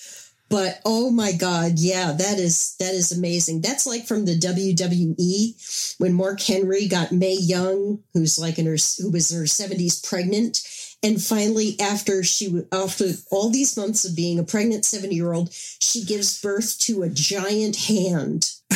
But oh my God, yeah, that is that is amazing. That's like from the WWE when Mark Henry got Mae Young, who's like in her who was in her seventies pregnant, and finally after she after all these months of being a pregnant seventy year old, she gives birth to a giant hand.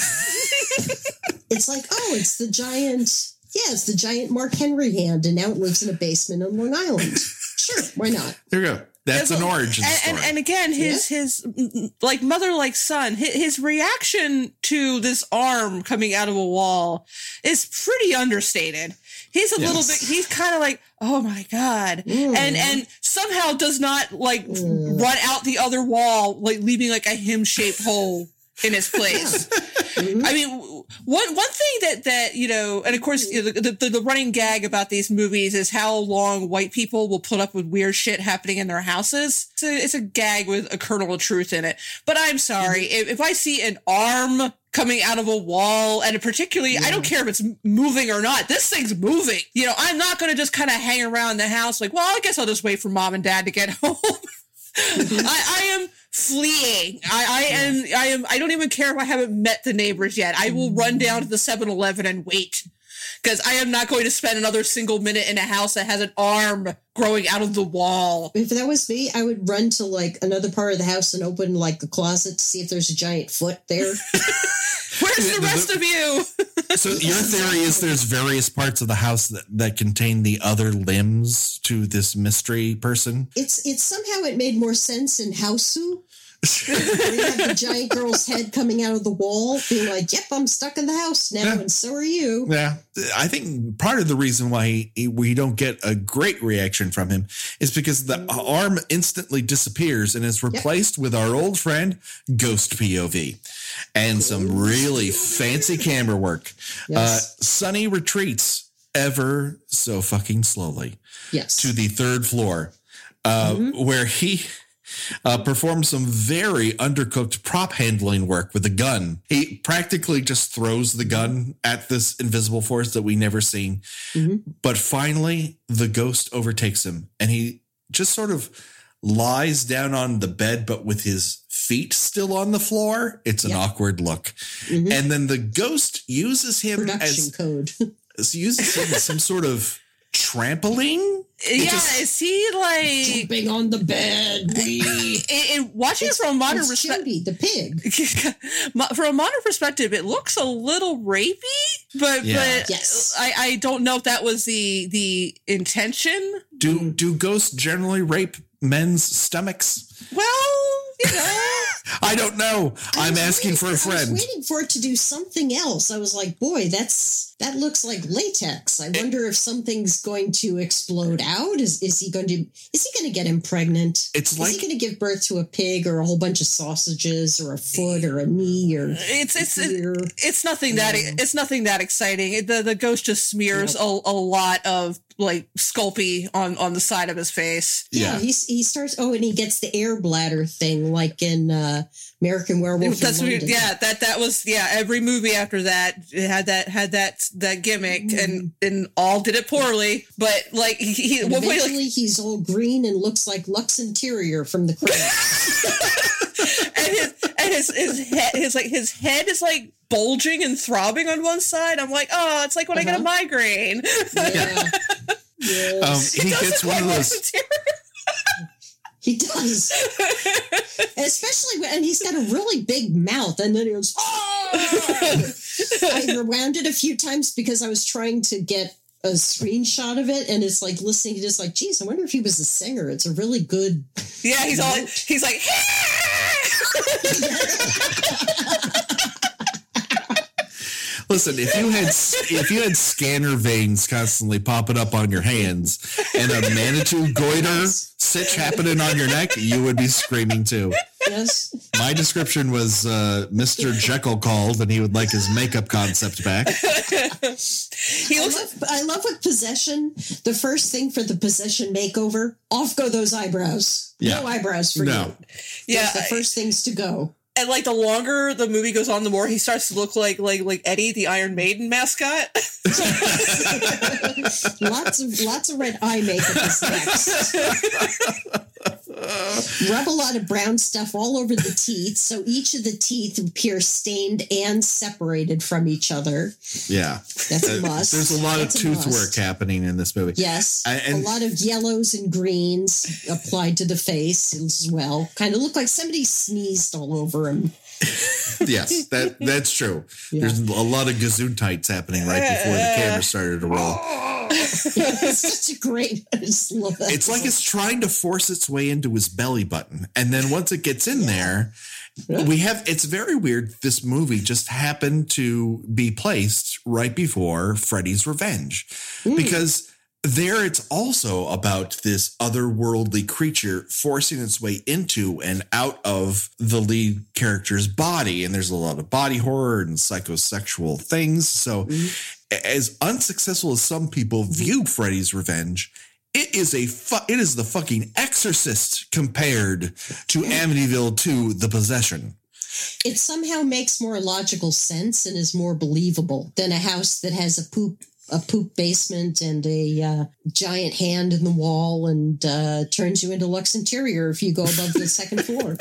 it's like oh, it's the giant. Yeah, it's the giant Mark Henry hand, and now it lives in a basement on Long Island. Sure, why not? There you go. That's an origin and, story. and, and again his his mm, mm, like mother like son his, his reaction to this arm coming out of a wall is pretty understated he's a little bit he's kind of like oh my god Mm. and and somehow does not like Mm. run out the other wall like leaving like a him-shaped hole in his place Mhm. I mean, w- one one thing that that you know, and of course, you know, the, the the running gag about these movies is how long white people will put up with weird shit happening in their houses. It's a, it's a gag with a kernel of truth in it. But I'm sorry mm-hmm. if, if I see an arm coming out of a wall, and particularly, I don't care if it's moving or not. This thing's moving. You know, I'm not going to just kind of hang around the house like, well, I guess I'll just wait for mom and dad to get home. I, I am fleeing. I, I am I am I don't even care if I haven't met the neighbors yet. I will run down to the 7-Eleven and wait. Because I am not going to spend another single minute in a house that has an arm growing out of the wall. If that was me, I would run to like another part of the house and open like the closet to see if there's a giant foot there. Where's the rest of you? so your theory is there's various parts of the house that, that contain the other limbs to this mystery person. It's it's somehow it made more sense in Hausu. You have the giant girl's head coming out of the wall, being like, "Yep, I'm stuck in the house now, Yeah. and so are you." Yeah, I think part of the reason why he, we don't get a great reaction from him is because the arm instantly disappears and is replaced with our old friend Ghost POV and some really fancy camera work. Yes. Uh, Sonny retreats ever so fucking slowly Yes. to the third floor, uh, where he uh, performs some very undercooked prop handling work with a gun. He practically just throws the gun at this invisible force that we never seen. Mhm. But finally, the ghost overtakes him, and he just sort of lies down on the bed, but with his feet still on the floor. It's an Yeah. awkward look. Mhm. And then the ghost uses him Production as code. uses him as some sort of trampoline. yeah, just- is he like Jumping on the bed. wee. in, in watching it from a modern perspective? The pig. From a modern perspective, it looks a little rapey, but Yeah. but Yes. I, I don't know if that was the the intention. Do do ghosts generally rape men's stomachs? Well, you know, I don't know. I I'm was asking waiting- for a I was friend. waiting for it to do something else. I was like, boy, that's that looks like latex. I wonder if something's going to explode out. Is is he going to is he going to get him pregnant? It's is like he going to give birth to a pig or a whole bunch of sausages or a foot or a knee or it's it's it's nothing that it's nothing that exciting. The the ghost just smears a, a lot of like sculpey on on the side of his face. Yeah, Yeah. he's he starts. Oh, and he gets the air bladder thing, like in uh, American Werewolf. That's in weird. London. yeah. That that was yeah. Every movie after that had that had that that gimmick, and and all did it poorly. But like he, he at And one point, like, eventually, he's all green and looks like Lux Interior from the Crow. and his and his his head his like his head is like bulging and throbbing on one side. I'm like, oh, it's like when I get a Uh-huh. migraine. yeah. Yes. Um, he It gets one of those. He does. Especially when and he's got a really big mouth, and then he goes. "Ah!" I rewound it a few times because I was trying to get a screenshot of it, and it's like listening to this, like, geez, I wonder if he was a singer. It's a really good. Yeah, he's all he's like. Listen, if you had if you had scanner veins constantly popping up on your hands and a Manitou goiter sitch happening on your neck, you would be screaming too. Yes. My description was uh, Mr. Jekyll called and he would like his makeup concept back. he I love, I love with possession. The first thing for the possession makeover, off go those eyebrows. Yeah. No eyebrows for No. you. yeah, Those the first things to go. And like the longer the movie goes on, the more he starts to look like like like Eddie, the Iron Maiden mascot. lots of lots of red eye makeup is next. Rub a lot of brown stuff all over the teeth, so each of the teeth appear stained and separated from each other. Yeah. That's a Uh, must. There's a lot That's of tooth work happening in this movie. Yes, I- and- a lot of yellows and greens applied to the face as well. Kind of look like somebody sneezed all over him. Yes, that that's true. Yeah. There's a lot of gazootites happening right before the camera started to roll. it's such a great. I just love that. It's like it's trying to force its way into his belly button. And then once it gets in there, we have it's very weird. This movie just happened to be placed right before Freddy's Revenge. Hmm. Because there it's also about this otherworldly creature forcing its way into and out of the lead character's body. And there's a lot of body horror and psychosexual things. So mm-hmm. as unsuccessful as some people view Freddy's Revenge, it is a fu- it is the fucking Exorcist compared to Amityville 2: The Possession. it somehow makes more logical sense and is more believable than a house that has a poop a poop basement and a uh, giant hand in the wall and uh, turns you into Lux Interior if you go above the second floor.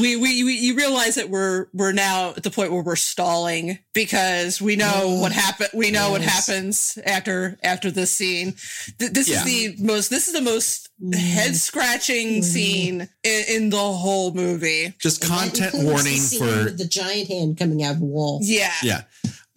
we, we we you realize that we're we're now at the point where we're stalling because we know Oh, what happened. We know what happens after after this scene. Th- this Yeah. is the most. This is the most head scratching scene in, in the whole movie. Just And content includes the warning for the giant hand coming out of the wall. Yeah. yeah.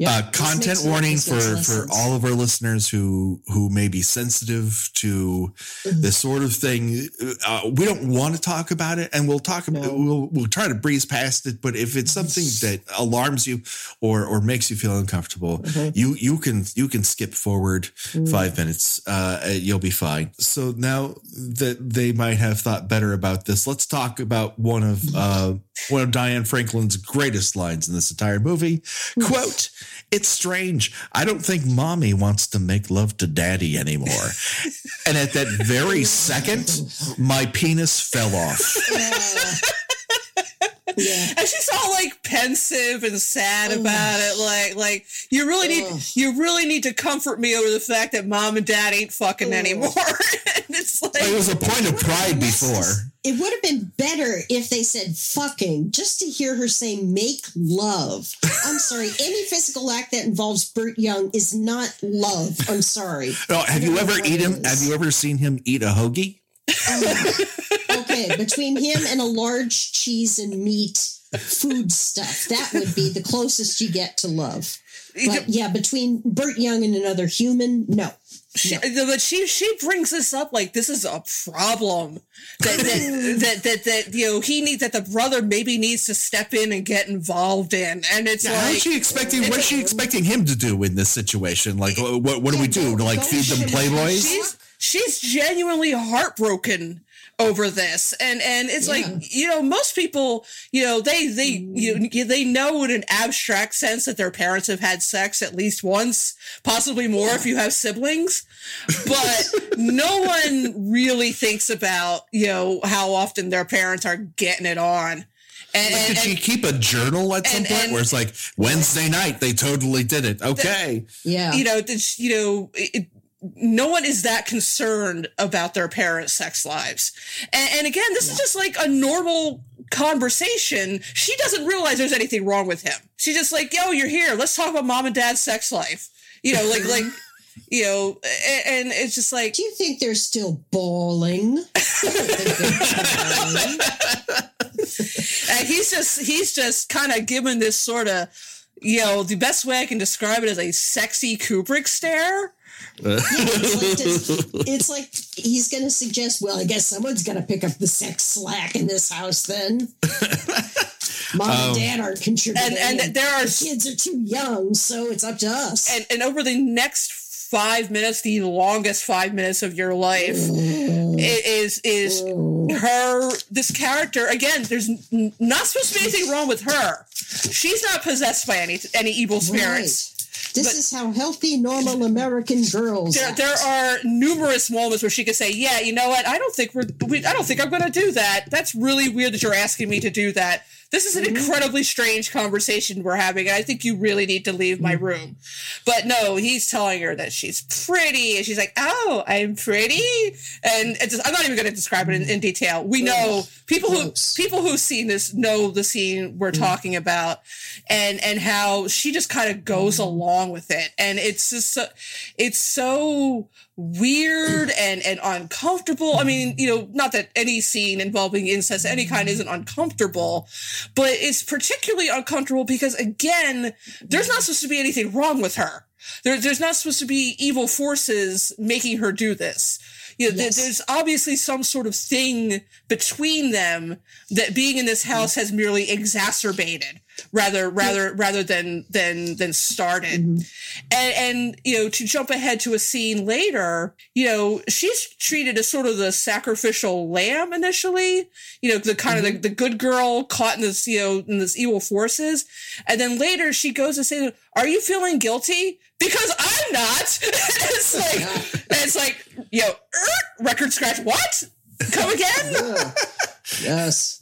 Uh, content warning for makes for all of our listeners who who may be sensitive to Mm-hmm. this sort of thing. Uh, we don't want to talk about it, and we'll talk. No. We'll we'll try to breeze past it. But if it's something that alarms you or or makes you feel uncomfortable, Mhm. you you can you can skip forward Mm. five minutes. Uh, you'll be fine. So now that they might have thought better about this, let's talk about one of uh, one of Diane Franklin's greatest lines in this entire movie. Quote, it's strange. I don't think mommy wants to make love to daddy anymore. and at that very second, my penis fell off. Yeah. And she's all like pensive and sad about it. Like, like you really need, Ugh. you really need to comfort me over the fact that mom and dad ain't fucking Ugh. anymore. and it's like, It was a point of pride before. It would have been better if they said fucking just to hear her say make love. I'm sorry. Any physical act that involves Burt Young is not love. I'm sorry. No, have you ever what eat him? Have you ever seen him eat a hoagie? Okay, between him and a large cheese and meat food stuff, that would be the closest you get to love. But yeah, between Burt Young and another human, no. She, but she she brings this up like this is a problem that that, that that that you know he needs that the brother maybe needs to step in and get involved in, and it's Yeah, how's like she expecting? What's she expecting him to do in this situation? Like, what what do we do? To like feed them shoot him. Playboys? She's she's genuinely heartbroken over this and and it's Yeah. like you know most people you know they they you know, they know in an abstract sense that their parents have had sex at least once possibly more if you have siblings but no one really thinks about you know how often their parents are getting it on and, Did and, she keep a journal at some and- point and- where it's like Wednesday night they totally did it? Okay. Yeah. you know that you know it, no one is that concerned about their parents' sex lives. And, and again, this is just like a normal conversation. She doesn't realize there's anything wrong with him. She's just like, yo, you're here. Let's talk about mom and dad's sex life. You know, like, like, you know, and, and it's just like, Do you think they're still bawling? I don't think they're bawling. and he's just, he's just kind of given this sort of, you know, the best way I can describe it is a sexy Kubrick stare. It's, like it's like he's going to suggest, well, I guess someone's going to pick up the sex slack in this house then. Mom and um, dad aren't contributing. And, and there are the kids are too young, so it's up to us. and and over the next five minutes, the longest five minutes of your life, it is is her this character again. There's not supposed to be anything wrong with her. She's not possessed by any any evil spirits. This But- is how healthy, normal American girls There, act. there are numerous moments where she could say, "Yeah, you know what? I don't think we're. We, I don't think I'm going to do that. That's really weird that you're asking me to do that. This is an mm-hmm. incredibly strange conversation we're having, and I think you really need to leave my mm. room." But no, he's telling her that she's pretty, and she's like, "Oh, I'm pretty," and it's just, I'm not even going to describe it in, in detail. We know people who people who've seen this know the scene we're mm. talking about, and and how she just kind of goes mm. along with it, and it's just so, it's so weird and and uncomfortable. I mean, you know, not that any scene involving incest any kind isn't uncomfortable, but it's particularly uncomfortable because again, there's not supposed to be anything wrong with her. There, there's not supposed to be evil forces making her do this. You know, Yes. there's obviously some sort of thing between them that being in this house mm-hmm. has merely exacerbated rather rather rather than than than started. Mm-hmm. And and you know to jump ahead to a scene later you know she's treated as sort of the sacrificial lamb initially you know the kind of the, mm-hmm. the good girl caught in this you know in this evil forces. And then later she goes to say are you feeling guilty because i'm not it's like it's like you know er, record scratch what come again Ugh. yes.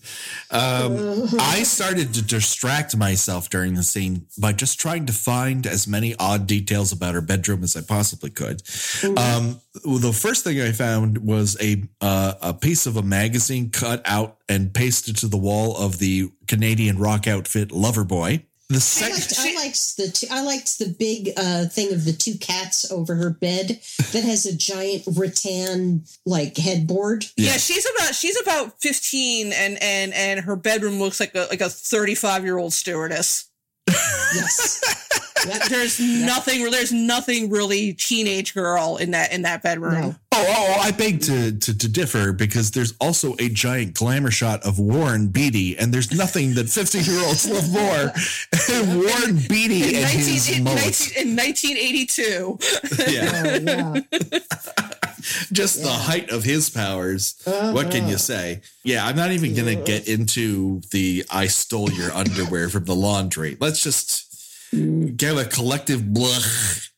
Um, I started to distract myself during the scene by just trying to find as many odd details about her bedroom as I possibly could. Um, the first thing I found was a uh, a piece of a magazine cut out and pasted to the wall of the Canadian rock outfit Loverboy. The I second, liked, I liked the two, I liked the big uh, thing of the two cats over her bed that has a giant rattan like headboard. Yeah. she's about she's about fifteen, and and and her bedroom looks like a like a thirty five year old stewardess. Yes. Yep. There's nothing. There's nothing really teenage girl in that in that bedroom. No. Oh, oh, oh, I beg to, to to differ because there's also a giant glamour shot of Warren Beatty, and there's nothing that 50 year olds love more than Warren Beatty In, and 19, his in, 19 in 1982. Yeah, Oh, yeah. just the height of his powers. What can you uh-huh. say? Yeah, I'm not even gonna get into the I stole your underwear from the laundry. Let's just get a collective blah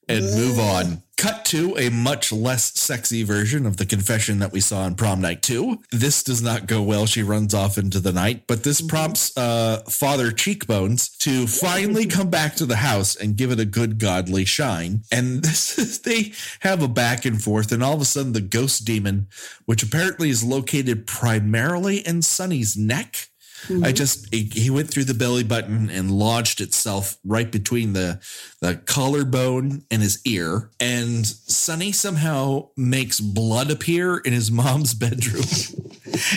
and move on. Cut to a much less sexy version of the confession that we saw in prom night two. This does not go well. She runs off into the night, but this prompts uh, Father Cheekbones to finally come back to the house and give it a good godly shine. And this is, they have a back and forth, and all of a sudden, the ghost demon, which apparently is located primarily in Sonny's neck, I mm-hmm. just he, he went through the belly button and lodged itself right between the the collarbone and his ear. And Sonny somehow makes blood appear in his mom's bedroom,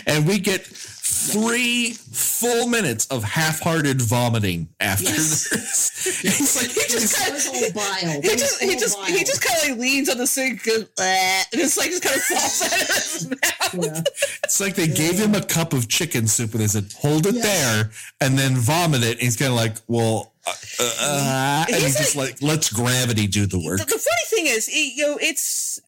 and we get three full minutes of half-hearted vomiting after this. It's like He just kind of. He just, he just, he just kind of like leans on the sink and, goes, and it's like just kind of falls out of his mouth. Yeah. It's like they gave him a cup of chicken soup and they said, "Hold it Yeah. there," and then vomit it. And he's kind of like, "Well," uh, uh, and He's he's just like, "Let's gravity do the work." The, the funny thing is, it- you know, it's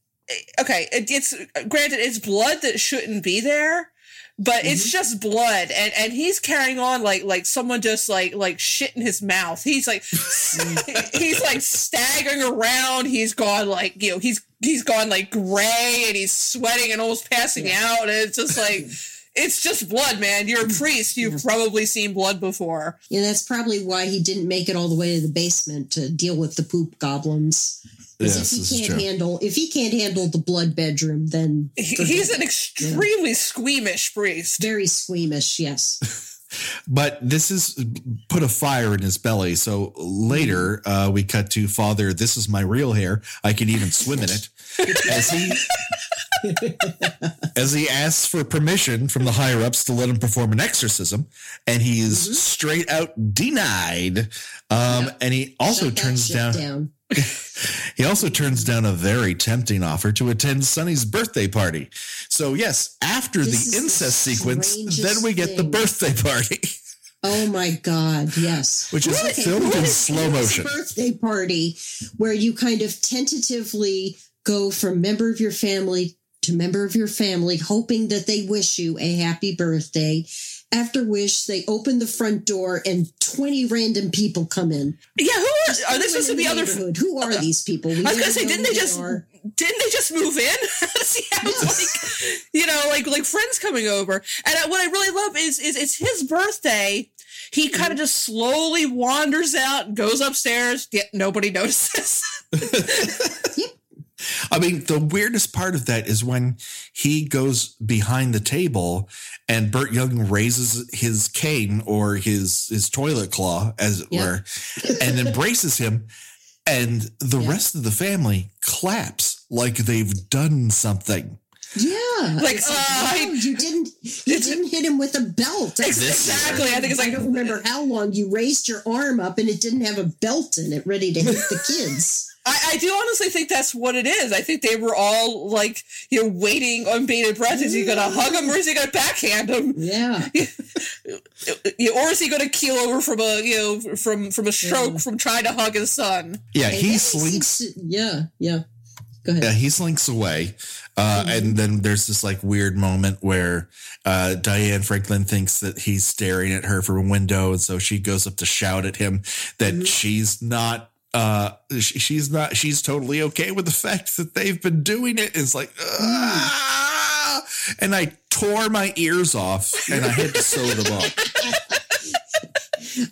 okay, it, it's granted it's blood that shouldn't be there, but mm-hmm. it's just blood, and and he's carrying on like like someone just like like shit in his mouth. He's like he's like staggering around. He's gone like you know he's he's gone like gray, and he's sweating and almost passing yeah. out. And it's just like. it's just blood, man. You're a priest. You've probably seen blood before. Yeah, that's probably why he didn't make it all the way to the basement to deal with the poop goblins. Yes, if he can't handle if he can't handle the blood bedroom, then he's an extremely yeah. squeamish priest. Very squeamish, yes. but this is put a fire in his belly. So later, uh, we cut to Father. This is my real hair. I can even swim in it. As he as he asks for permission from the higher ups to let him perform an exorcism, and he is mm-hmm. straight out denied. Um, yep. And he also Shut turns down. down. he also turns down a very tempting offer to attend Sonny's birthday party. So yes, after this the incest the sequence, then we get thing. the birthday party. Oh my God! Yes, which is okay. filmed in slow motion. Birthday party where you kind of tentatively go from member of your family to member of your family, hoping that they wish you a happy birthday. After which, they open the front door and 20 random people come in. Yeah, who are, are they supposed to be other? Who are these people? We I was going to say, didn't they just, are. didn't they just move in? See, yes. like, you know, like, like friends coming over. And what I really love is, is it's his birthday. He kind of mm-hmm. just slowly wanders out, goes upstairs, yet nobody notices. yep. I mean, the weirdest part of that is when he goes behind the table and Burt Young raises his cane or his his toilet claw, as it yep. were, and embraces him, and the yep. rest of the family claps like they've done something. Yeah, like, uh, you didn't you didn't hit him with a belt. exactly. I think it's like I don't remember how long you raised your arm up and it didn't have a belt in it, ready to hit the kids. I, I, do honestly think that's what it is. I think they were all like, you know, waiting on bated breath. Is he going to hug him or is he going to backhand him? Yeah. or is he going to keel over from a, you know, from from a stroke yeah. from trying to hug his son? Yeah, he slinks. Yeah, yeah. Go ahead. Yeah, he slinks away. Uh, mm-hmm. And then there's this like weird moment where uh, Diane Franklin thinks that he's staring at her from a window. And so she goes up to shout at him that mm-hmm. she's not uh she's not she's totally okay with the fact that they've been doing it it's like ah! and i tore my ears off and i had to sew them up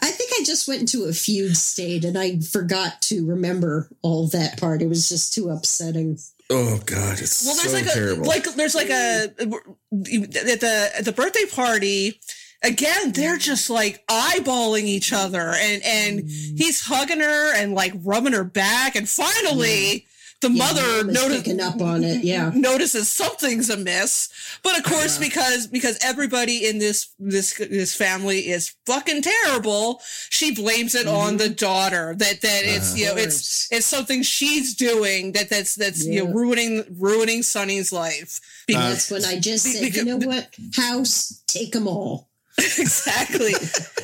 i think i just went into a fugue state and i forgot to remember all that part it was just too upsetting oh god it's well there's so like terrible. a like there's like a at the at the birthday party again they're just like eyeballing each other and and mm. he's hugging her and like rubbing her back and finally yeah. the yeah, mother notices up on it yeah. notices something's amiss. But of course yeah. because because everybody in this this this family is fucking terrible she blames it mm-hmm. on the daughter that that uh, it's you know it's it's something she's doing that that's that's you know ruining ruining sonny's life. Because, that's when i just said. Because, you know what? House take them all exactly.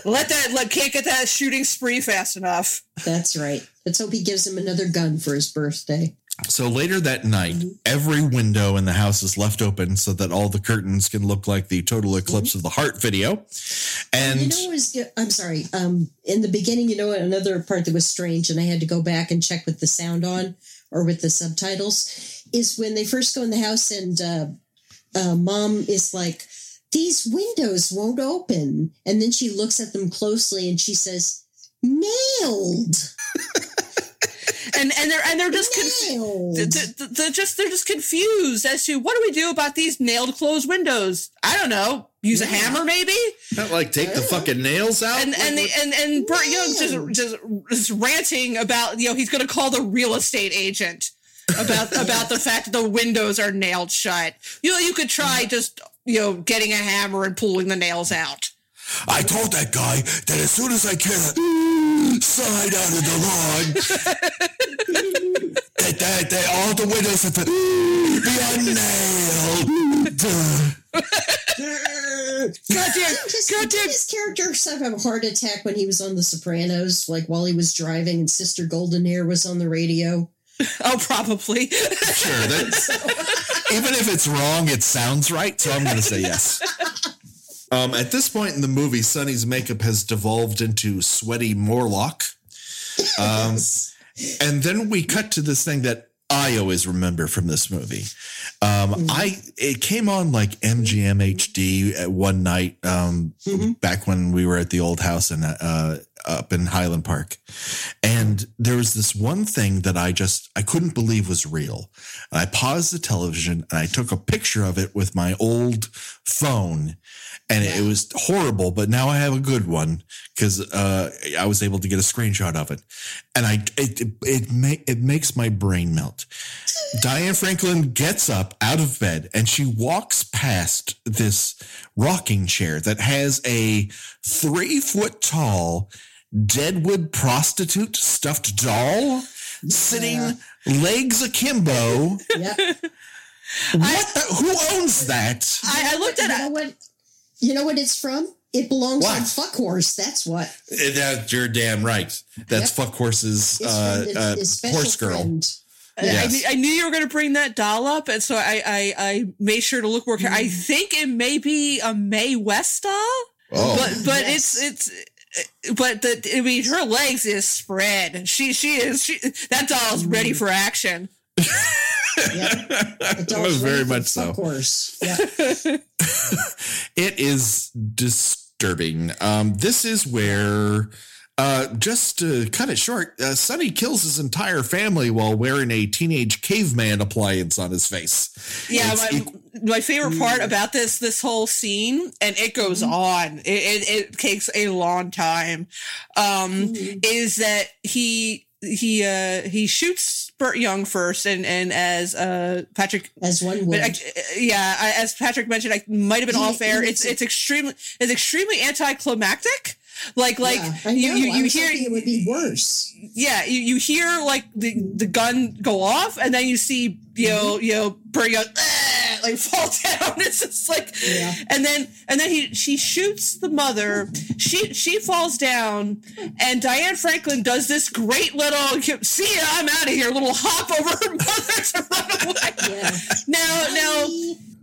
let that let can't get that shooting spree fast enough. That's right. Let's hope he gives him another gun for his birthday. So later that night, every window in the house is left open so that all the curtains can look like the total eclipse of the heart video. And you know, was, I'm sorry. Um, in the beginning, you know, another part that was strange, and I had to go back and check with the sound on or with the subtitles, is when they first go in the house and uh, uh, mom is like, these windows won't open. And then she looks at them closely and she says, nailed. and and they're and they're just confused. They're, just they're just confused as to what do we do about these nailed closed windows. I don't know. Use yeah. a hammer, maybe. Not like take the oh. fucking nails out. And and the, and and Burt Young just just just ranting about you know he's going to call the real estate agent about about the fact that the windows are nailed shut. You know, you could try just you know getting a hammer and pulling the nails out. I told that guy that as soon as I can slide out of the lawn, that, that, that all the windows have be unnailed. Goddamn! Goddamn! His character have a heart attack when he was on The Sopranos, like while he was driving, and Sister Golden Hair was on the radio. Oh, probably. Sure. That's, even if it's wrong, it sounds right. So I'm going to say yes. Um, at this point in the movie, Sonny's makeup has devolved into sweaty Morlock. Um, and then we cut to this thing that I always remember from this movie. Um, I it came on like MGM HD at one night um, back when we were at the old house in uh, up in Highland Park, and there was this one thing that I just I couldn't believe was real. And I paused the television and I took a picture of it with my old phone, and it was horrible. But now I have a good one because uh, I was able to get a screenshot of it, and I it it it, ma- it makes my brain melt. Diane Franklin gets up out of bed and she walks past this rocking chair that has a three foot tall deadwood prostitute stuffed doll sitting legs akimbo. Yeah. What the, who owns that? I, I looked at you know it. what? You know what it's from? It belongs What? on Fuck Horse. That's what. Eh, That, you're damn right. That's Fuck Horse's uh, uh, his, his special horse girl. friend. I, Yes. knew, I knew you were going to bring that doll up, and so I, I, I made sure to look more. care- I think it may be a Mae West doll, Oh, but but Yes. it's it's but the I mean her legs is spread. She she is she that doll is ready for action. Yeah. Adults That was very much so. Of course. Yeah. it is disturbing. Um, this is where, uh, just to cut it short, uh, Sonny kills his entire family while wearing a teenage caveman appliance on his face. Yeah, It's my, equal- my favorite part about this this whole scene, and it goes on. It, it it takes a long time. Um, is that he he uh he shoots Burt Young first, and and as uh Patrick As one But would. I, yeah, I, as Patrick mentioned, I might have been Yeah, off air. It's it's extremely it's extremely anticlimactic. Like like yeah, you you, you hear it would be worse. yeah you, you hear like the the gun go off and then you see you know you know Young "Ah," like fall down. It's just like Yeah. and then and then he she shoots the mother. She she falls down and Diane Franklin does this great little see ya I'm out of here little hop over her mother to run away. Yeah. Now now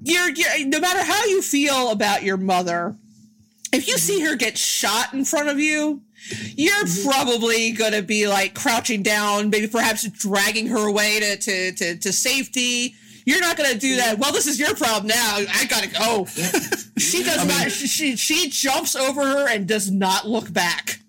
you're, you're no matter how you feel about your mother, if you see her get shot in front of you, you're mm-hmm. probably gonna be like crouching down, maybe perhaps dragging her away to to to, to safety. You're not gonna do that. Well, this is your problem now. I gotta go. she does not. She she jumps over her and does not look back.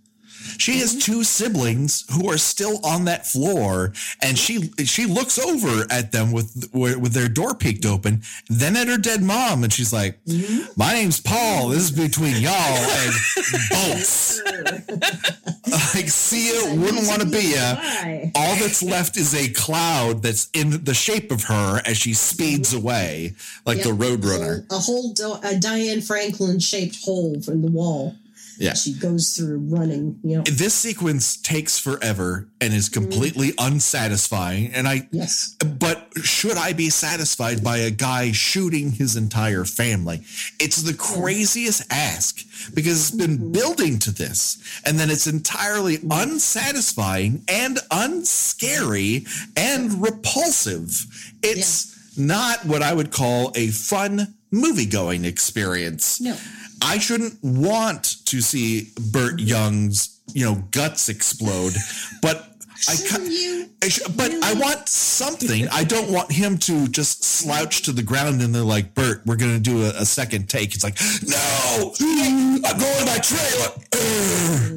She has mm-hmm. two siblings who are still on that floor, and she she looks over at them with with their door peeked open, then at her dead mom, and she's like, mm-hmm. "My name's Paul. This is between y'all." And bolts. like, see it wouldn't want to be ya. All that's left is a cloud that's in the shape of her as she speeds mm-hmm. away, like the Yep. Roadrunner. A whole Di- a Diane Franklin shaped hole in the wall. Yeah. She goes through running. You know. This sequence takes forever and is mm. completely unsatisfying. And I, Yes. but should I be satisfied by a guy shooting his entire family? It's the craziest ask because it's been mm-hmm. building to this. And then it's entirely mm-hmm. unsatisfying and unscary and repulsive. It's not what I would call a fun movie going experience. No. I shouldn't want to see Burt Young's, you know, guts explode, but I Shouldn't ca- you? But I want something. I don't want him to just slouch to the ground and they're like, Burt, we're going to do a, a second take. It's like, no, I'm going to my trailer.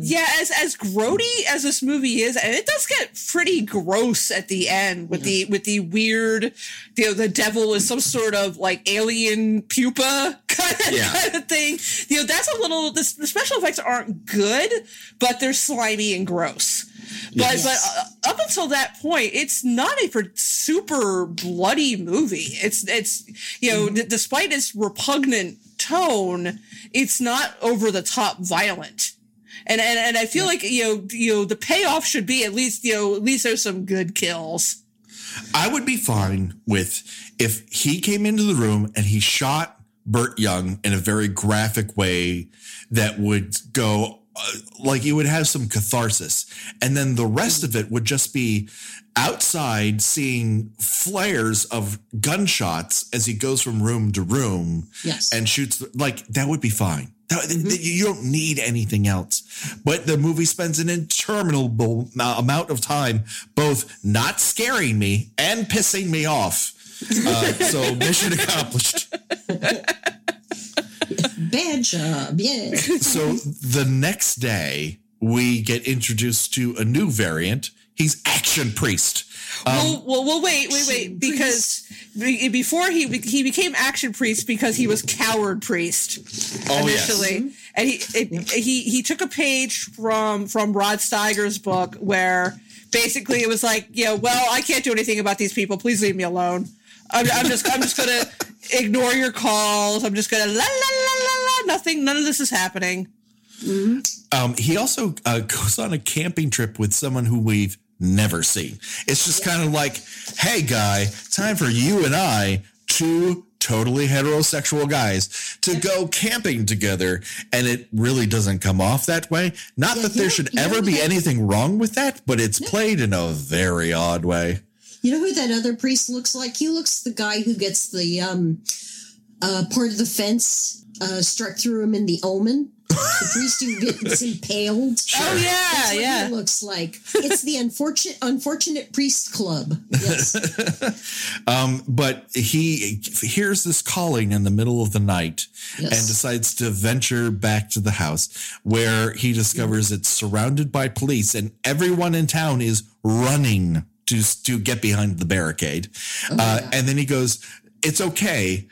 Yeah, as as grody as this movie is, and it does get pretty gross at the end with the with the weird, you know, the devil is some sort of like alien pupa kind of, Yeah. kind of thing. You know, that's a little. The, the special effects aren't good, but they're slimy and gross. But Yes. but uh, up until that point, it's not a super bloody movie. It's it's you know, d- despite its repugnant tone, it's not over the top violent. And, and and I feel like you know you know the payoff should be at least you know at least there's some good kills. I would be fine with if he came into the room and he shot Burt Young in a very graphic way that would go uh, like it would have some catharsis. And then the rest of it would just be outside seeing flares of gunshots as he goes from room to room Yes. and shoots like that would be fine. That- that- you don't need anything else. But the movie spends an interminable amount of time both not scaring me and pissing me off. Uh, so mission accomplished Bad job. Yeah. so the next day we get introduced to a new variant he's action priest Um, well, well, well, wait, wait, wait, because be- before he he became action priest because he was coward priest oh yes initially, and he it, he he took a page from from Rod Steiger's book where basically it was like, yeah, well, I can't do anything about these people. Please leave me alone. I'm, I'm just I'm just gonna ignore your calls. I'm just gonna la la la la la. Nothing. None of this is happening. Um, he also uh, goes on a camping trip with someone who we've never seen. It's just kind of like, hey, guy, time for you and I, two totally heterosexual guys, to go camping together. And it really doesn't come off that way. Not Yeah, that there should ever be anything wrong with that, but it's played in a very odd way. You know who that other priest looks like? He looks the guy who gets the um uh part of the fence uh struck through him in the omen. The priest who gets impaled. Oh yeah, That's what yeah. he looks like. It's the unfortunate unfortunate priest club. Yes. Um, but he hears this calling in the middle of the night Yes. and decides to venture back to the house where he discovers it's surrounded by police and everyone in town is running to, to get behind the barricade. uh, Oh, yeah. And then he goes, It's okay.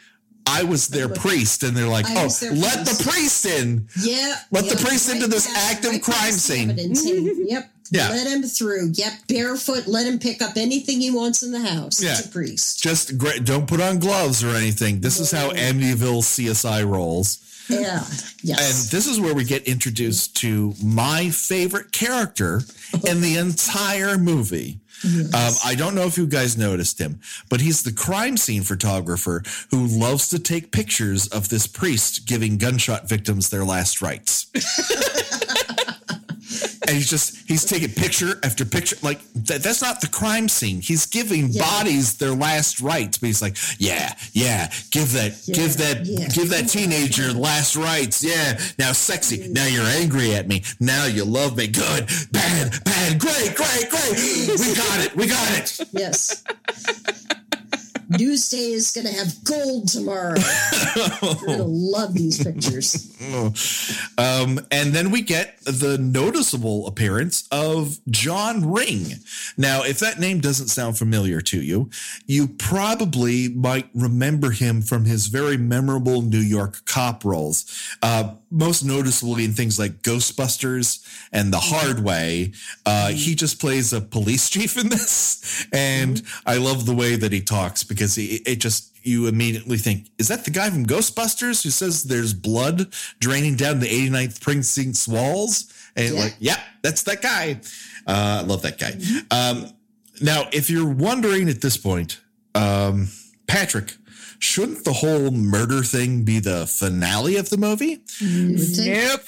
I was their priest. And they're like, I Oh, let the priest in. Yeah. Let the yep, priest into this past- active crime scene. Yep. Yeah. Let him through. Yep. Barefoot. Let him pick up anything he wants in the house. Yeah. It's a priest. Just great. Don't put on gloves or anything. This is how Amityville CSI rolls. Yeah. Yes. And this is where we get introduced to my favorite character in the entire movie. Um, I don't know if you guys noticed him, but he's the crime scene photographer who loves to take pictures of this priest giving gunshot victims their last rites. and he's just he's taking picture after picture. Like that, that's not the crime scene. He's giving Yeah. bodies their last rites but he's like yeah yeah give that give that yeah. give that teenager last rites. Yeah now sexy. Now you're angry at me. Now you love me. Good bad bad great great great. We got it. We got it. Yes. Newsday is going to have gold tomorrow. You're going to love these pictures. Um, and then we get the noticeable appearance of John Ring. Now, if that name doesn't sound familiar to you, you probably might remember him from his very memorable New York cop roles, uh, most noticeably in things like Ghostbusters and The Hard Way. Uh, he just plays a police chief in this, and I love the way that he talks because he, it just you immediately think, is that the guy from Ghostbusters who says there's blood draining down the 89th precinct's walls? And Yeah. like, yeah, that's that guy. Uh, I love that guy. Um, now, if you're wondering at this point, um, Patrick, shouldn't the whole murder thing be the finale of the movie? Mm-hmm. Nope.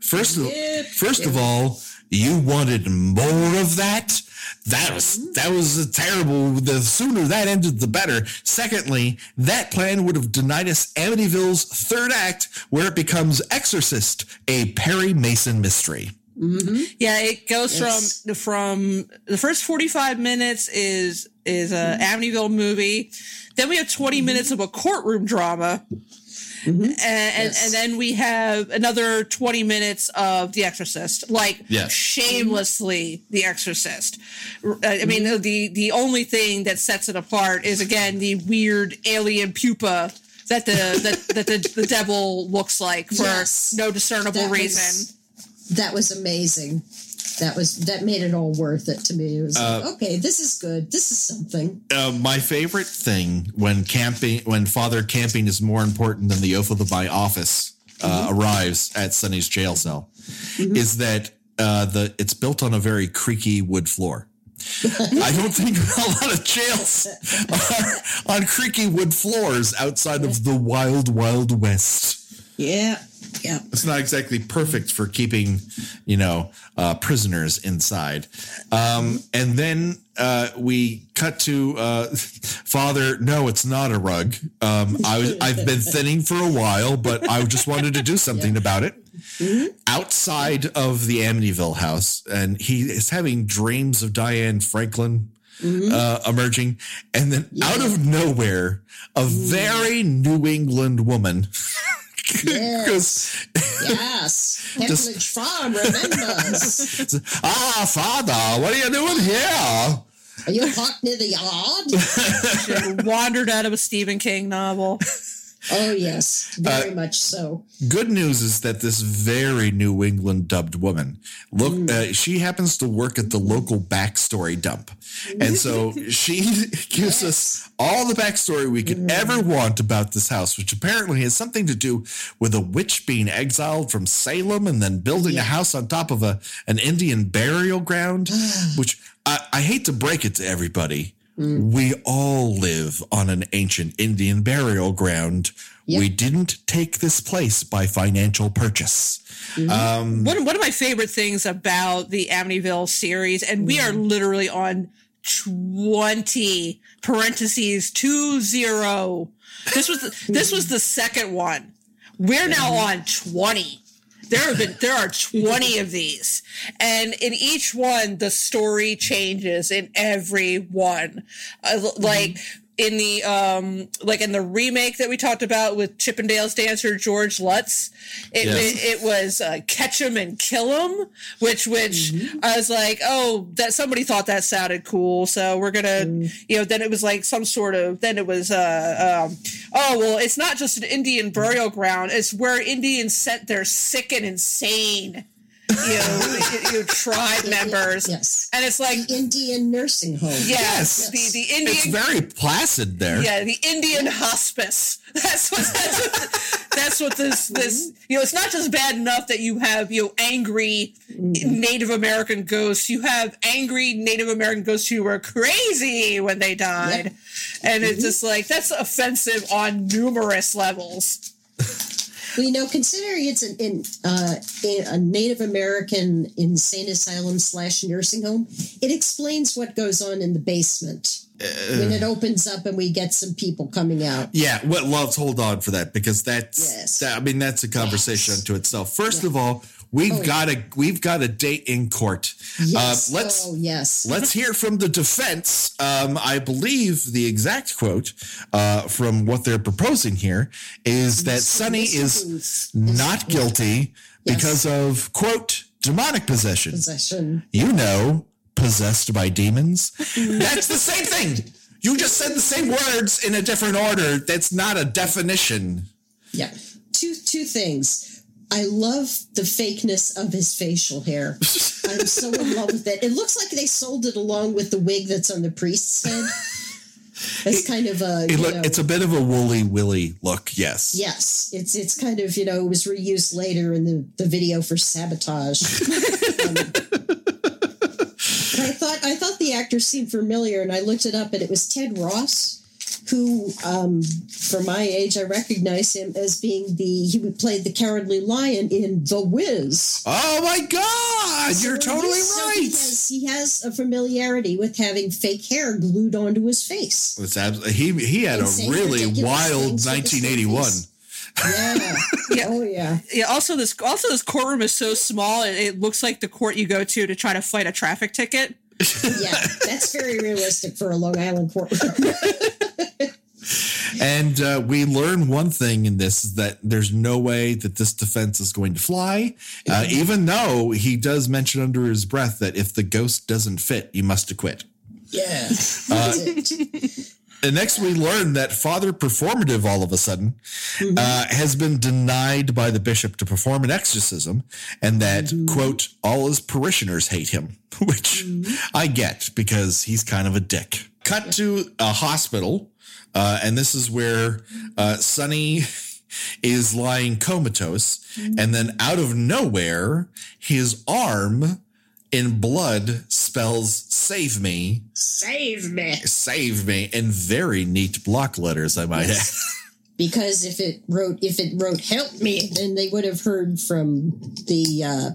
First of, Yep. first of all, you wanted more of that. That was mm-hmm. that was a terrible. The sooner that ended, the better. Secondly, that plan would have denied us Amityville's third act, where it becomes Exorcist, a Perry Mason mystery. Mm-hmm. Yeah, it goes Yes. from from the first forty five minutes is is a mm-hmm. Amityville movie. Then we have 20 mm-hmm. minutes of a courtroom drama. And, and, Yes. and then we have another 20 minutes of The Exorcist, like Yes. shamelessly The Exorcist. Uh, I mean, the, the only thing that sets it apart is again the weird alien pupa that the, that, that the, the devil looks like for Yes. no discernible That was- reason. That was amazing. That was that made it all worth it to me. It was like, okay, this is good. This is something. Uh, my favorite thing when camping, when Father camping is more important than the oath of the by office uh, arrives at Sonny's jail cell, is that uh, the it's built on a very creaky wood floor. I don't think a lot of jails are on creaky wood floors outside of the wild, wild west. Yeah. Yeah. It's not exactly perfect for keeping, you know, uh, prisoners inside. Um, and then uh, we cut to uh, Father. No, it's not a rug. Um, I was, I've been thinning for a while, but I just wanted to do something about it. Outside of the Amityville house, and he is having dreams of Diane Franklin uh, emerging, and then out of nowhere, a very New England woman. Yes. yes. Hemledge Farm remembers. ah, Father, what are you doing here? Are you hot near the yard? Wandered out of a Stephen King novel. Oh, yes. Very Uh, much so. Good news is that this very New England dubbed woman, look, uh, she happens to work at the local backstory dump. And so she gives us all the backstory we could ever want about this house, which apparently has something to do with a witch being exiled from Salem and then building a house on top of a an Indian burial ground, which I, I hate to break it to everybody. Mm. We all live on an ancient Indian burial ground. Yep. We didn't take this place by financial purchase. Mm-hmm. Um, One, one of my favorite things about the Amityville series, and we are mm. literally on 20 parentheses two zero. This was the, this was the second one. We're now mm-hmm. on 20. There have been there are 20 of these. And in each one the story changes in every one. Uh, like in the um like in the remake that we talked about with Chippendales dancer George Lutz, it Yes. it, it was uh, catch 'em and kill 'em, which which I was like, oh, that somebody thought that sounded cool, so we're gonna, you know. Then it was like some sort of. Then it was, uh, um, oh well, it's not just an Indian burial ground; it's where Indians sent their sick and insane, you know, you tribe members, Yes. and it's like, Indian nursing home. yes, the the Indian it's very placid there. yeah, the Indian hospice. That's what that's what, that's what this this you know. It's not just bad enough that you have you know angry mm-hmm. Native American ghosts. You have angry Native American ghosts who were crazy when they died, and it's mm-hmm. just like that's offensive on numerous levels. Well, you know, considering it's an, in, uh, a Native American insane asylum slash nursing home, it explains what goes on in the basement when it opens up and we get some people coming out. Yeah, what loves hold on for that because that's Yes. that, I mean that's a conversation Yes. unto itself. First of all, we've Oh, got a we've got a date in court. Yes. Uh, let's oh, yes. let's hear from the defense. Um, I believe the exact quote uh, from what they're proposing here is that Sonny is not guilty because of quote demonic possession. Possession. You know, possessed by demons. That's the same thing. You just said the same words in a different order. That's not a definition. Yeah. Two two things. I love the fakeness of his facial hair. I'm so in love with it. It looks like they sold it along with the wig that's on the priest's head. It's kind of a It you look, know, it's a bit of a woolly willy look. Yes. yes. It's it's kind of you know it was reused later in the the video for sabotage. Um, I thought I thought the actor seemed familiar, and I looked it up, and it was Ted Ross. Who, um, for my age, I recognize him as being the he played the cowardly lion in The Wiz. Oh my God! You're totally he- so right. He has, he has a familiarity with having fake hair glued onto his face. It's abs- he he had And a really wild things with his 1981. Yeah. Yeah. Oh yeah. Yeah. Also, this also this courtroom is so small. It, it looks like the court you go to to try to fight a traffic ticket. Yeah. That's very realistic for a Long Island courtroom. And uh, we learn one thing in this is that there's no way that this defense is going to fly, uh, even though he does mention under his breath that if the ghost doesn't fit, you must acquit. yeah. Uh. And next, we learn that Father Performative, all of a sudden, uh, has been denied by the bishop to perform an exorcism, and that, quote, all his parishioners hate him, which I get because he's kind of a dick. Cut to a hospital, uh, and this is where uh, Sonny is lying comatose, and then out of nowhere, his arm in blood spells "Save me." Save me. save me in very neat block letters i might add Because if it wrote if it wrote help me, then they would have heard from the uh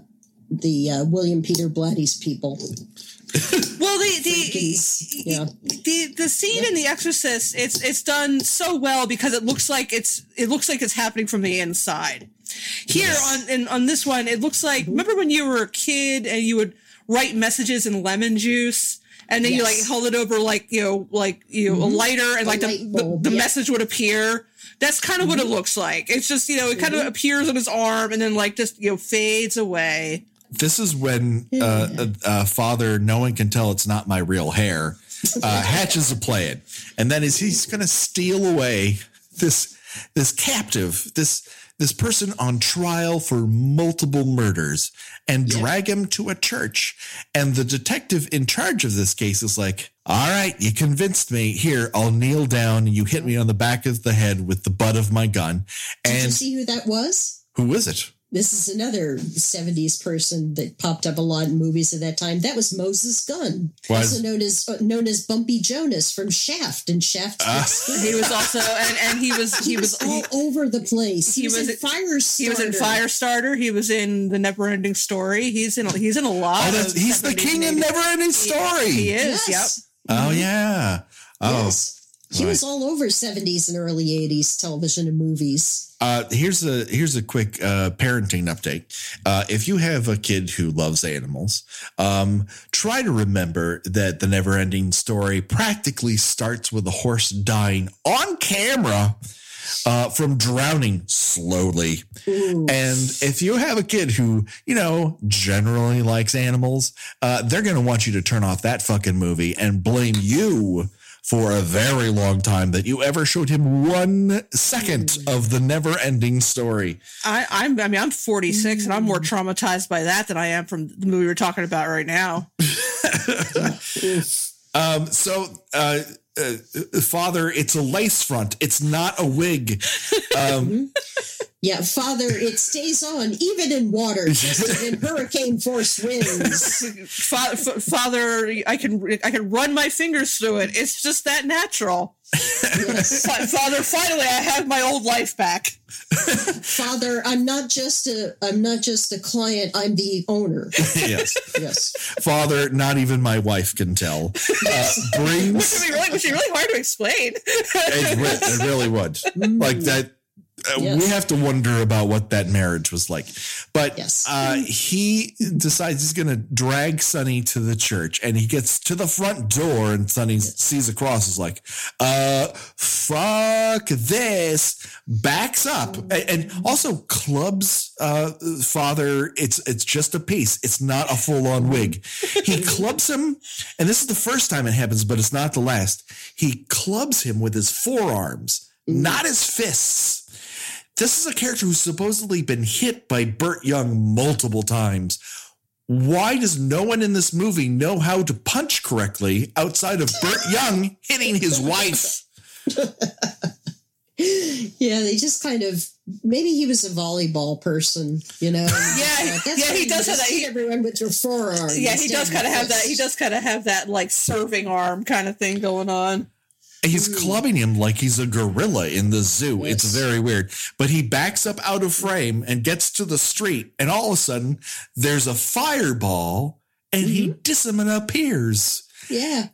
the uh, William Peter Blatty's people. Well, the the yeah. the the scene in The Exorcist, it's it's done so well because it looks like it's it looks like it's happening from the inside. Here on in, on this one, it looks like remember when you were a kid and you would write messages in lemon juice. And then you like hold it over like you know like you know a lighter and A like the, light the, the yeah. message would appear. That's kind of what it looks like. It's just you know it kind of appears on his arm and then like just you know fades away. This is when uh, uh, uh, Father, no one can tell it's not my real hair, uh, hatches a plan, and then is he's going to steal away this this captive, this this person on trial for multiple murders, and drag him to a church. And the detective in charge of this case is like, "All right, you convinced me. Here, I'll kneel down, and you hit me on the back of the head with the butt of my gun." Did you And see who that was? who is it? This is another 70s person that popped up a lot in movies at that time. That was Moses Gunn, Was- also known as uh, known as Bumpy Jonas from Shaft and Shaft. Ah. He was also and and he was he, he was all over the place. He, he was, was in in- Firestarter. He was in Firestarter. He was in The Neverending Story. He's in. He's in a lot. Oh, that's, of he's the king of and 80s. never ending story. He is. Yes. Oh yeah. Oh, Yes. He right. was all over 70s and early 80s television and movies. uh, here's a here's a quick uh, parenting update. Uh, if you have a kid who loves animals, um, try to remember that the never ending story practically starts with a horse dying on camera. Uh, from drowning slowly. And if you have a kid who, you know, generally likes animals, uh, they're going to want you to turn off that fucking movie and blame you for a very long time that you ever showed him one second of the never ending story. I, I'm. I mean, I'm 46, and I'm more traumatized by that than I am from the movie we're talking about right now. Um, so, uh, uh, father, it's a lace front. It's not a wig. Um, Yeah, Father, it stays on even in water, just in hurricane force winds. Fa- fa- Father, I can I can run my fingers through it. It's just that natural. Yes. Fa- Father, finally, I have my old life back. Father, I'm not just a I'm not just a client, I'm the owner. yes. Yes. Father, not even my wife can tell. Uh, Which would be really, which would be really hard to explain. it, re- it really would. Like that. Uh, Yes. We have to wonder about what that marriage was like. But Yes. uh, he decides he's going to drag Sonny to the church and he gets to the front door and Sonny sees a cross is like, uh, fuck this, backs up and, and also clubs, uh, father. It's, it's just a piece. It's not a full on wig. He clubs him. And this is the first time it happens, but it's not the last. He clubs him with his forearms, not his fists. This is a character who's supposedly been hit by Burt Young multiple times. Why does no one in this movie know how to punch correctly outside of Burt Young hitting his wife? Yeah, they just kind of maybe he was a volleyball person, you know. Yeah, thought, yeah, he does have that. He- everyone with your forearm. Yeah, he does kind of have that. He does kind of have that like serving arm kind of thing going on. He's clubbing him like he's a gorilla in the zoo. It's very weird. But he backs up out of frame and gets to the street, and all of a sudden, there's a fireball, and he mm-hmm. disappears. Yeah.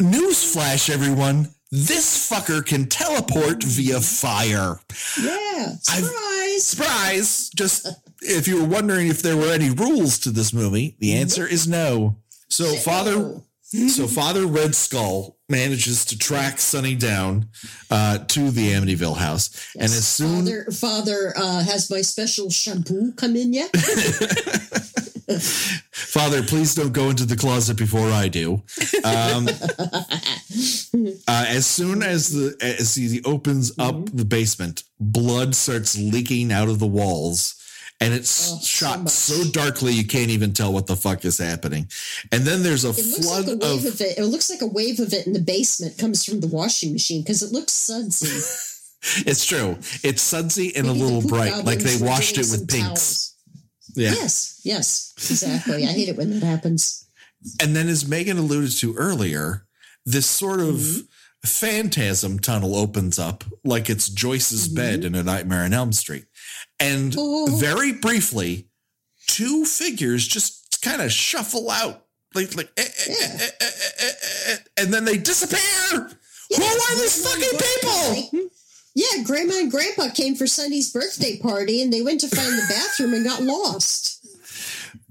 Newsflash, everyone. This fucker can teleport via fire. Yeah. I've- Surprise. Surprise! Just if you were wondering if there were any rules to this movie, the mm-hmm. answer is no. So Father, so Father Red Skull manages to track Sonny down uh, to the Amityville house, and as soon Father, father uh, has my special shampoo come in yet? Father, please don't go into the closet before I do. Um, uh, as soon as the as he opens up the basement, blood starts leaking out of the walls, and it's Oh, shot much. so, darkly you can't even tell what the fuck is happening. And then there's a It flood like a wave of of, it. It looks like a wave of it in the basement comes from the washing machine because it looks sudsy. it's true. It's sudsy and a Maybe the little bright, like they washed it with pinks. Yeah. Yes, yes, exactly. I hate it when that happens. And then, as Megan alluded to earlier, this sort of Mm-hmm. phantasm tunnel opens up like it's Joyce's bed in A Nightmare on Elm Street. And Mm-hmm. Oh. very briefly, two figures just kind of shuffle out like, like eh, eh, eh, eh, eh, eh, and then they disappear. Who are these fucking people? Yeah, Grandma and Grandpa came for Sonny's birthday party and they went to find the bathroom and got lost.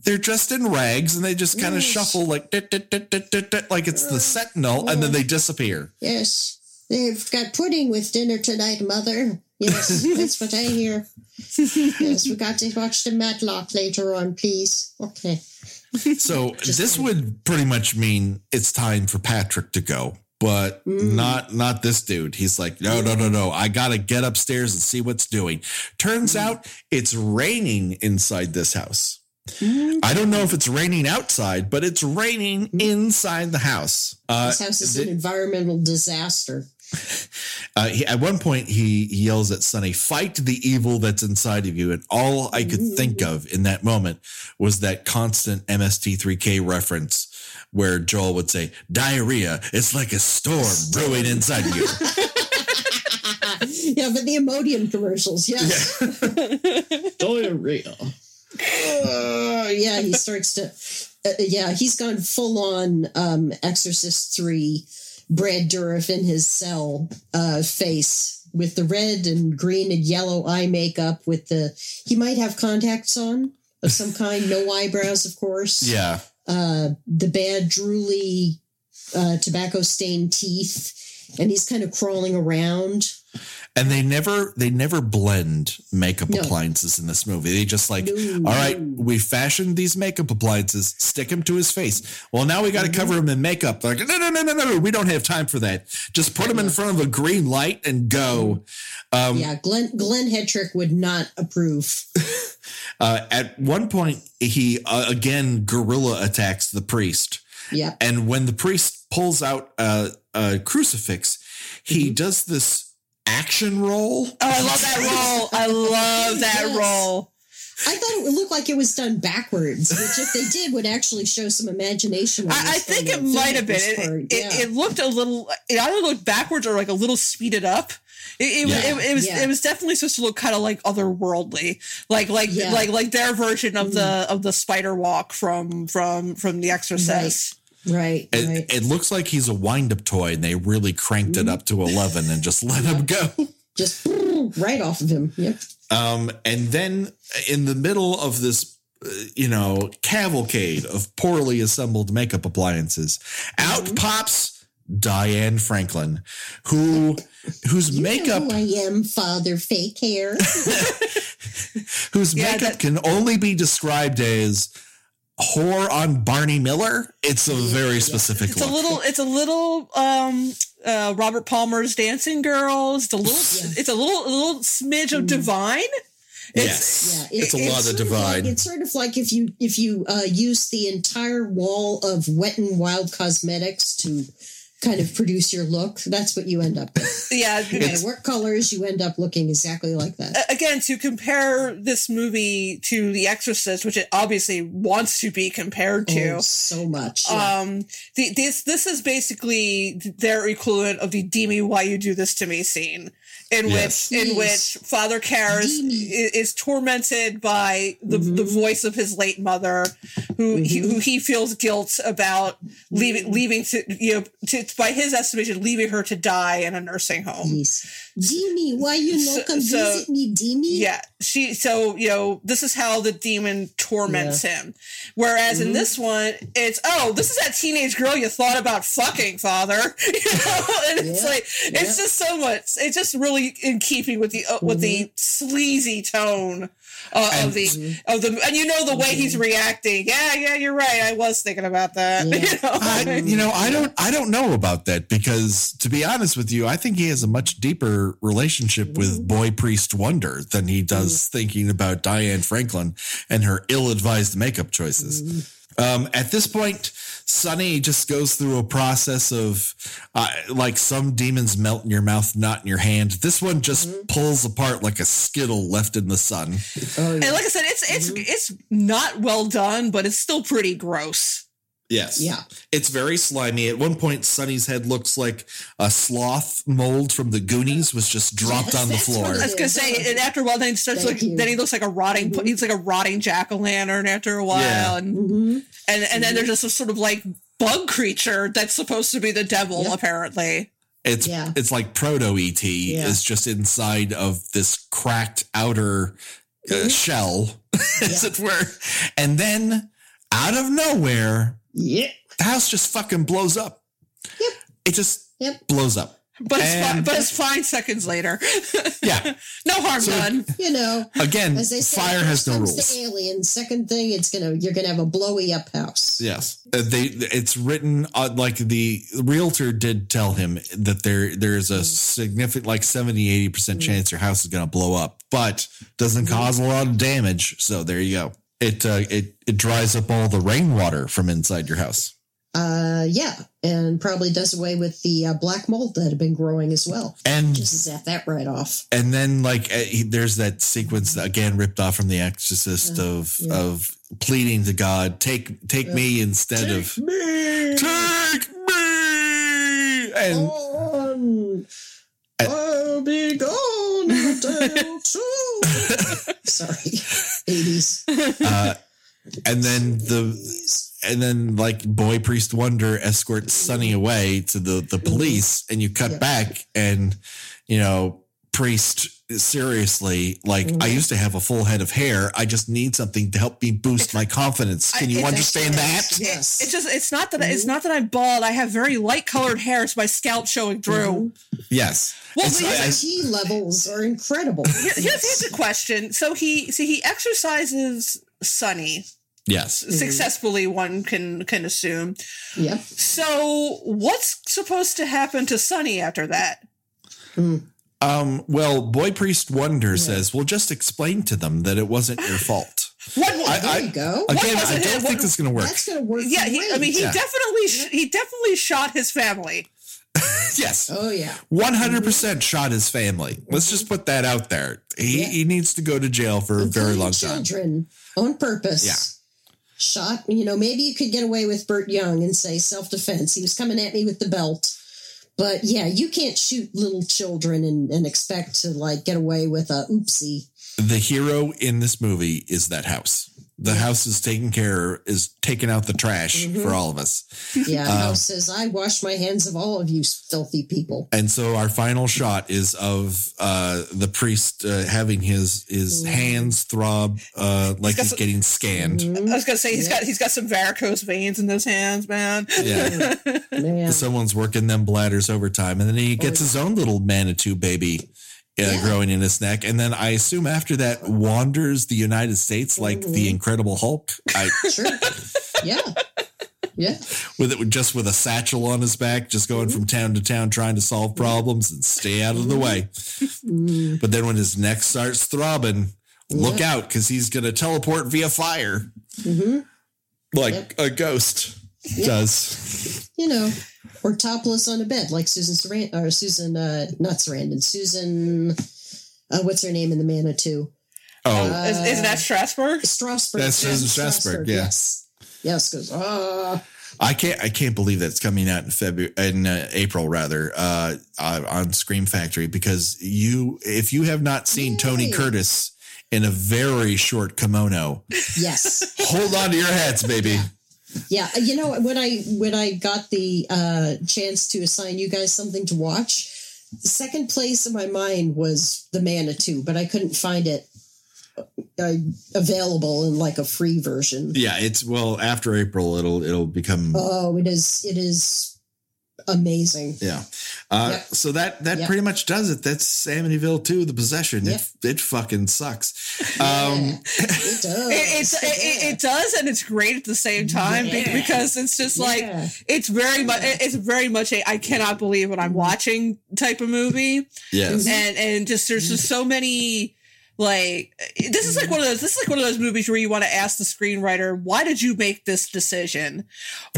They're dressed in rags and they just kind of Yes. shuffle like dit, dit, dit, like it's the Sentinel, and then they disappear. Yes, they've got pudding with dinner tonight, Mother. Yes, that's what I hear. Yes, we got to watch the Matlock later on, please. Okay. So this would pretty much mean it's time for Patrick to go, but mm. not not this dude. He's like, no, no, no, no. I gotta get upstairs and see what's doing. Turns mm. out it's raining inside this house. Mm. I don't know if it's raining outside, but it's raining inside the house. Uh, This house is th- an environmental disaster. uh, he, at one point, he, he yells at Sonny, "Fight the evil that's inside of you." And all I could think of in that moment was that constant MST3K reference where Joel would say, "Diarrhea, it's like a storm brewing inside of you." yeah, but the Imodium commercials, yes. Diarrhea. Uh, yeah, he starts to. Uh, yeah, he's gone full on um, Exorcist 3 Brad Dourif in his cell uh, face with the red and green and yellow eye makeup. With the. He might have contacts on of some kind, no eyebrows, of course. yeah, Uh, the bad, drooly, uh, tobacco stained teeth. And he's kind of crawling around. And they never they never blend makeup No. appliances in this movie. They just like, No, all right, we fashioned these makeup appliances, stick them to his face. Well, now we got to Mm-hmm. cover him in makeup. They're like, no, no, no, no, no, no, we don't have time for that. Just put him in front of a green light and go. Um, yeah, Glenn, Glenn Hetrick would not approve. Uh, at one point, he uh, again gorilla attacks the priest, Yeah. and when the priest pulls out a, a crucifix, he Mm-hmm. does this action roll. Oh, I love that role. I love that Yes. role. I thought it would look like it was done backwards, which if they did would actually show some imagination. I, I think it might have been. It, part. it, Yeah. it looked a little. It either looked backwards or like a little speeded up. It, it, was- Yeah. it, it was Yeah. it was definitely supposed to look kind of like otherworldly, like like Yeah. Mm. like like their version of the of the spider walk from from from The Exorcist. right, It, right. it looks like he's a wind up toy, and they really cranked Mm-hmm. it up to 11 and just let him go. Just right off of him. Yep. Um, and then in the middle of this, uh, you know, cavalcade of poorly assembled makeup appliances, out Mm-hmm. pops Diane Franklin, who whose You makeup I am, Father Fake Hair. whose Yeah, makeup that- can only be described as whore on Barney Miller. It's a very specific It's a little. It's a little. Um, uh, Robert Palmer's Dancing Girls. It's a little. Yeah. It's a little. A little smidge of Divine. yes, Yeah, it's, a lot of sort like- it's sort of like if you if you uh, use the entire wall of Wet and Wild cosmetics to kind of produce your look. That's what you end up with. Yeah. No matter what colors, you end up looking exactly like that. again to compare this movie to The Exorcist, which it obviously wants to be compared to. Oh, so much. yeah. Um, the, this this is basically their equivalent of the "D me, why you do this to me" scene, in Yes. which in which Father Karras D me. is, is tormented by the Mm-hmm. the voice of his late mother, who he, who he feels guilt about Mm-hmm. leaving leaving to you know to by his estimation leaving her to die in a nursing home. Yes. Demi, why you So- not come so- visit me, Demi? Yeah, she. So you know, this is how the demon torments him. Whereas Mm-hmm. in this one, it's oh, this is that teenage girl you thought about fucking, father. You know, and it's Yeah, like it's just so much. It's just really in keeping with the uh, with the Mm-hmm. sleazy tone. Uh, And- of the of the and you know the way he's reacting. Yeah, yeah, you're right. I was thinking about that. Mm-hmm. Yeah. You know? I, you know, I don't, I don't know about that because, to be honest with you, I think he has a much deeper relationship with Boy Priest Wonder than he does thinking about Diane Franklin and her ill-advised makeup choices. Um, at this point, Sonny just goes through a process of uh, like some demons melt in your mouth, not in your hand. This one just pulls apart like a skittle left in the sun. Oh, and like I said, it's it's Mm-hmm. it's not well done, but it's still pretty gross. Yes. Yeah. It's very slimy. At one point, Sonny's head looks like a sloth mold from the Goonies was just dropped Yes, on the floor. it I was gonna say, and after a while, then he starts Thank like, you. then he looks like a rotting, Mhm. he's like a rotting jack o' lantern after a while, Yeah. and hmm and and then there's just a sort of like bug creature that's supposed to be the devil, Yep. apparently. It's Yeah. it's like proto ET Yeah. is just inside of this cracked outer uh, Mhm. shell, as it were, and then out of nowhere, Yeah. the house just fucking blows up. Yep. It just Yep. blows up. But it's fine, but it's fine seconds later. Yeah. no harm So- done. You know, Again, as they say, fire has no rules. The alien. Second thing, it's gonna you're gonna have a blowy up house. Yes, Uh, they. It's written uh, like the realtor did tell him that there there is a significant like 70 80 percent chance your house is going to blow up, but doesn't cause a lot of damage. So there you go. It uh, it it dries up all the rainwater from inside your house. Uh, yeah, and probably does away with the uh, black mold that had been growing as well. And Just zap that right off. and then like uh, he, there's that sequence that, again ripped off from The Exorcist Yeah, of yeah. of pleading to God, take take Yeah. me instead of me take me and. on. I'll be gone in a day or two. Sorry, eighties. uh, and then the and then like boy priest wonder escorts Sonny away to the the police, and you cut Yeah. back, and you know priest seriously like I Mhm. used to have a full head of hair. I just need something to help me boost my confidence. Can I- you it's understand that? actually- Yes. It's just it's not that Mm-hmm. it's not that I'm bald. I have very light colored hair, so my scalp showing through. Yes. Well, It's- but I- I- His T levels are incredible. Here- Here's, here's a question. So he see he exorcises Sonny yes. successfully. One can can assume. Yep. So what's supposed to happen to Sonny after that? Um, well, boy priest wonder says, "Well, just explain to them that it wasn't your fault." What? I- There you go. Again, was I don't What- think this is going to work. That's going to work. yeah, he, I mean, he Yeah. definitely sh- he definitely shot his family. yes. Oh yeah. One hundred percent shot his family. Let's just put that out there. He Yeah. he needs to go to jail for a very Including long time. children on purpose. Yeah. Shot. You know, maybe you could get away with Burt Young and say self defense. He was coming at me with the belt. But yeah, you can't shoot little children and, and expect to like get away with a oopsie. The hero in this movie is that house. The house is taken care, is taking out the trash Mhm. for all of us. Yeah, Um, House says, I wash my hands of all of you filthy people. And so our final shot is of uh, the priest uh, having his his Mhm. hands throb uh, like got he's some- getting scanned. Mhm. I was gonna say he's Yeah. got he's got some varicose veins in those hands, man. Yeah. Man. Someone's working them bladders overtime, and then he gets his own little Manitou baby uh, Yeah. growing in his neck, and then I assume after that wanders the United States like the Mhm. Incredible Hulk, I, Sure. Yeah. Yeah. with it just with a satchel on his back, just going Mm-hmm. from town to town trying to solve problems and stay out of the way. Mm. But then when his neck starts throbbing, look out because he's going to teleport via fire like Yep. a ghost Yep. does. You know, or topless on a bed like Susan Sarandon, or Susan, uh, not Sarandon, Susan, uh, what's her name in the Manitou? Oh, Uh, Is, isn't that Strasberg? Strasberg. That's Susan Strasberg, yeah. Yes. Yes, because, ah. I can't. I can't believe that's coming out in February, in uh, April rather, uh, uh, on Scream Factory because you, if you have not seen Tony Curtis in a very short kimono, yes. hold on to your hats, baby. Yeah, you know when I when I got the uh, chance to assign you guys something to watch, the second place in my mind was the Manitou, but I couldn't find it uh, available in like a free version. Yeah, it's well after April, it'll it'll become Oh, it is it is amazing. yeah. Uh, Yep. So that that Yep. pretty much does it. That's Amityville Two: The Possession. Yep. It it fucking sucks. Yeah, Um, it does. It, it, it, it does, and it's great at the same time Yeah. because it's just like it's very much it's very much a I cannot believe what I'm watching type of movie, yes. and and just there's just so many like this is like one of those this is like one of those movies where you want to ask the screenwriter why did you make this decision?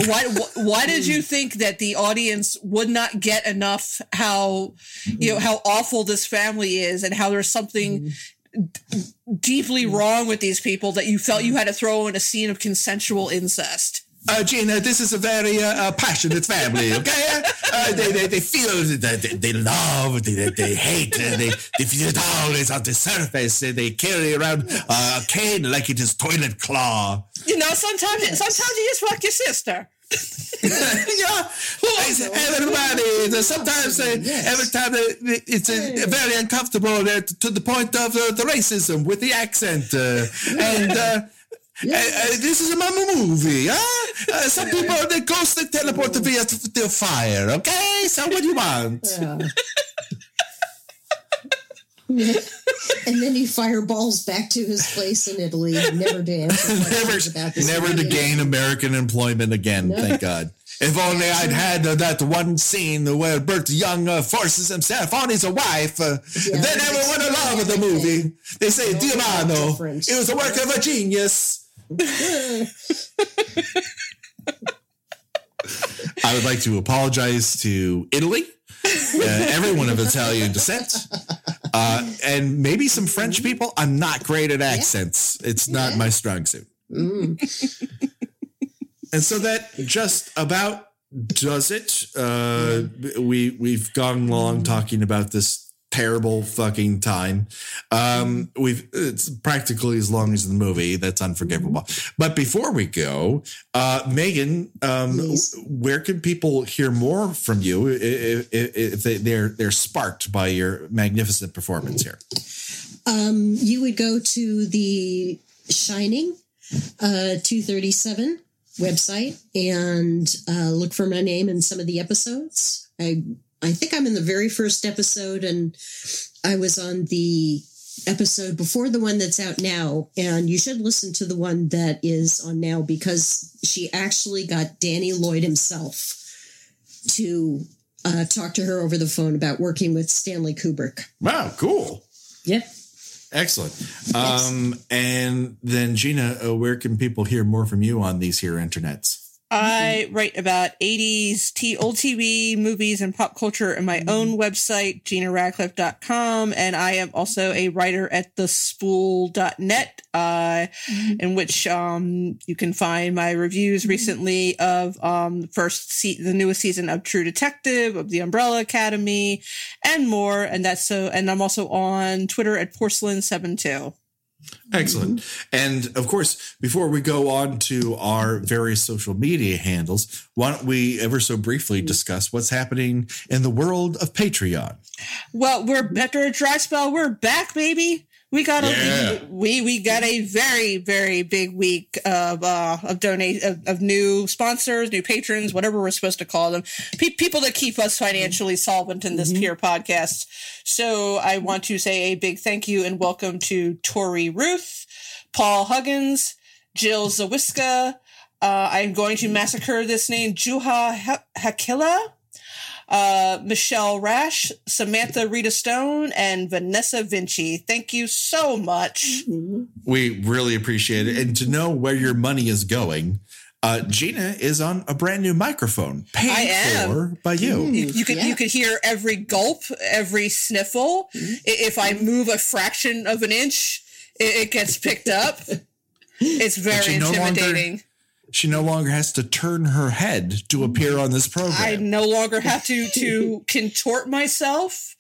Why wh- why did you think that the audience would not get enough how you know how awful this family is and how there's something mm-hmm. deeply wrong with these people that you felt you had to throw in a scene of consensual incest uh, Gena, this is a very uh, uh, passionate family, okay? Uh, they, they, they feel that they, they love, they, they hate, uh, they, they feel it always on the surface. Uh, They carry around uh, a cane like it is toilet claw. You know, sometimes sometimes you just fuck your sister. yeah, everybody. Sometimes, uh, every time uh, it's uh, very uncomfortable uh, to the point of uh, the racism with the accent. Uh, and uh, uh, uh, this is a mama movie, huh? Uh, some people, they ghost, they teleport via the fire, okay? So what do you want? Yeah. and then he fireballs back to his place in Italy, never to answer never, about this. never to gain American employment again. Thank God. If only I'd had uh, that one scene where Burt Young uh, forces himself on his wife, uh, Yeah, then everyone would love the movie. They say, No, Dio it was a work of a genius. I would like to apologize to Italy, uh, everyone of Italian descent, uh, and maybe some French people. I'm not great at accents. It's not Yeah. my strong suit. Mm. And so that just about does it. Uh, we we've gone long talking about this terrible fucking time. Um, we've it's practically as long as the movie. That's unforgivable. But before we go, uh, Megan, um, Yes. where can people hear more from you if, if, they, they're they're sparked by your magnificent performance here? Um, you would go to the Shining uh, 237 website and uh, look for my name in some of the episodes. I I think I'm in the very first episode, and I was on the episode before the one that's out now. And you should listen to the one that is on now because she actually got Danny Lloyd himself to uh, talk to her over the phone about working with Stanley Kubrick. Wow, cool. Yeah. Excellent. Um, and then Gena, uh, where can people hear more from you on these here internets? I write about 80s t- old TV, movies, and pop culture in my own website, genaradcliffe.com. And I am also a writer at thespool.net, uh, in which um, you can find my reviews recently of um, the first se- the newest season of True Detective, of The Umbrella Academy, and more. And that's so, and I'm also on Twitter at porcelain72. Excellent. And of course, before we go on to our various social media handles, why don't we ever so briefly discuss what's happening in the world of Patreon? Well, we're after a dry spell, we're back, baby. We got a Yeah. we we got a very very big week of uh of donate of, of new sponsors, new patrons, whatever we're supposed to call them, Pe- people that keep us financially solvent in this pure podcast. So I want to say a big thank you and welcome to Tori Ruth, Paul Huggins, Jill Zawiska. Uh, I'm going to massacre this name, Juha Ha- Hakila uh, Michelle Rash, Samantha Rita Stone, and Vanessa Vinci. Thank you so much. We really appreciate it. And to know where your money is going, uh, Gena is on a brand new microphone paid for by you. You, you could Yeah. you could hear every gulp, every sniffle. I- If I move a fraction of an inch, it, it gets picked up. It's very you no longer- intimidating. She no longer has to turn her head to appear on this program. I no longer have to to contort myself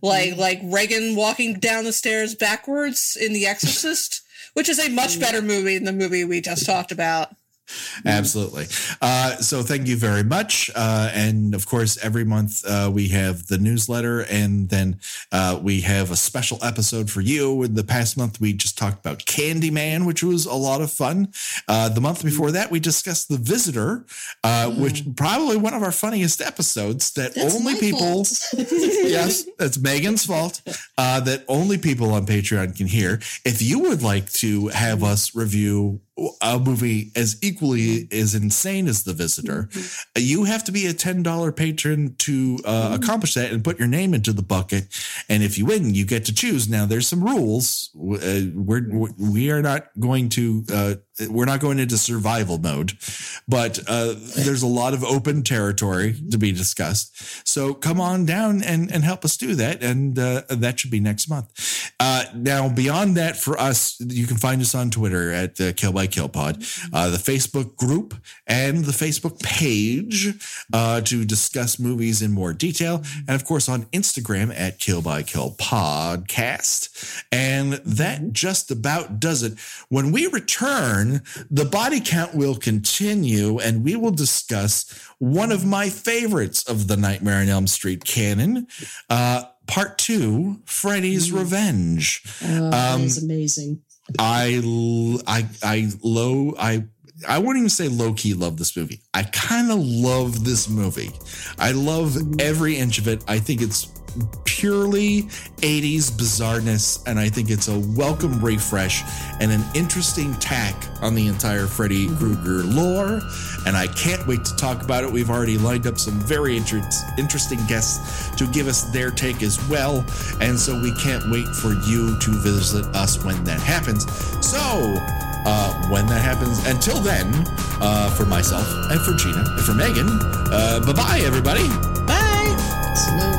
like like Regan walking down the stairs backwards in The Exorcist, which is a much mm. better movie than the movie we just talked about. Absolutely. Uh, so thank you very much. Uh, and of course, every month uh, we have the newsletter, and then uh, we have a special episode for you. In the past month, we just talked about Candyman, which was a lot of fun. Uh, the month before that, we discussed The Visitor, uh, which probably one of our funniest episodes that That's only people. yes, that's Megan's fault. Uh, that only people on Patreon can hear. If you would like to have us review a movie as equally as insane as The Visitor, you have to be a ten dollar patron to uh, accomplish that and put your name into the bucket. And if you win, you get to choose. Now, there's some rules. Uh, we're we are not going to uh, we're not going into survival mode, but uh, there's a lot of open territory to be discussed. So come on down and, and help us do that. And uh, that should be next month. Uh, now, beyond that, for us, you can find us on Twitter at uh, Kill by Kill Pod, uh, the Facebook group, and the Facebook page uh, to discuss movies in more detail. And of course, on Instagram at Kill by Kill Podcast. And that just about does it. When we return, the body count will continue and we will discuss one of my favorites of the Nightmare on Elm Street canon. Uh, part two, Freddy's Revenge. Oh, that Um, is amazing. I, I, I low, I, I wouldn't even say low key love this movie. I kind of love this movie. I love every inch of it. I think it's purely 80s bizarreness, and I think it's a welcome refresh and an interesting tack on the entire Freddy Krueger lore. And I can't wait to talk about it. We've already lined up some very inter- interesting guests to give us their take as well. And so we can't wait for you to visit us when that happens. So, uh, when that happens, until then, uh, for myself and for Gena and for Megan, uh, bye bye, everybody. Bye.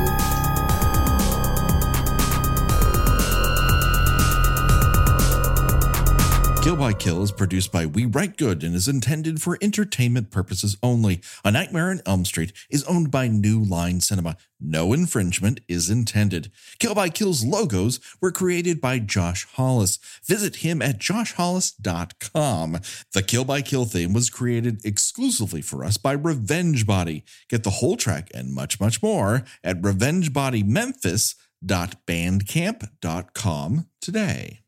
Kill by Kill is produced by We Write Good and is intended for entertainment purposes only. A Nightmare on Elm Street is owned by New Line Cinema. No infringement is intended. Kill by Kill's logos were created by Josh Hollis. Visit him at joshhollis.com. The Kill by Kill theme was created exclusively for us by Revenge Body. Get the whole track and much, much more at revengebodymemphis.bandcamp.com today.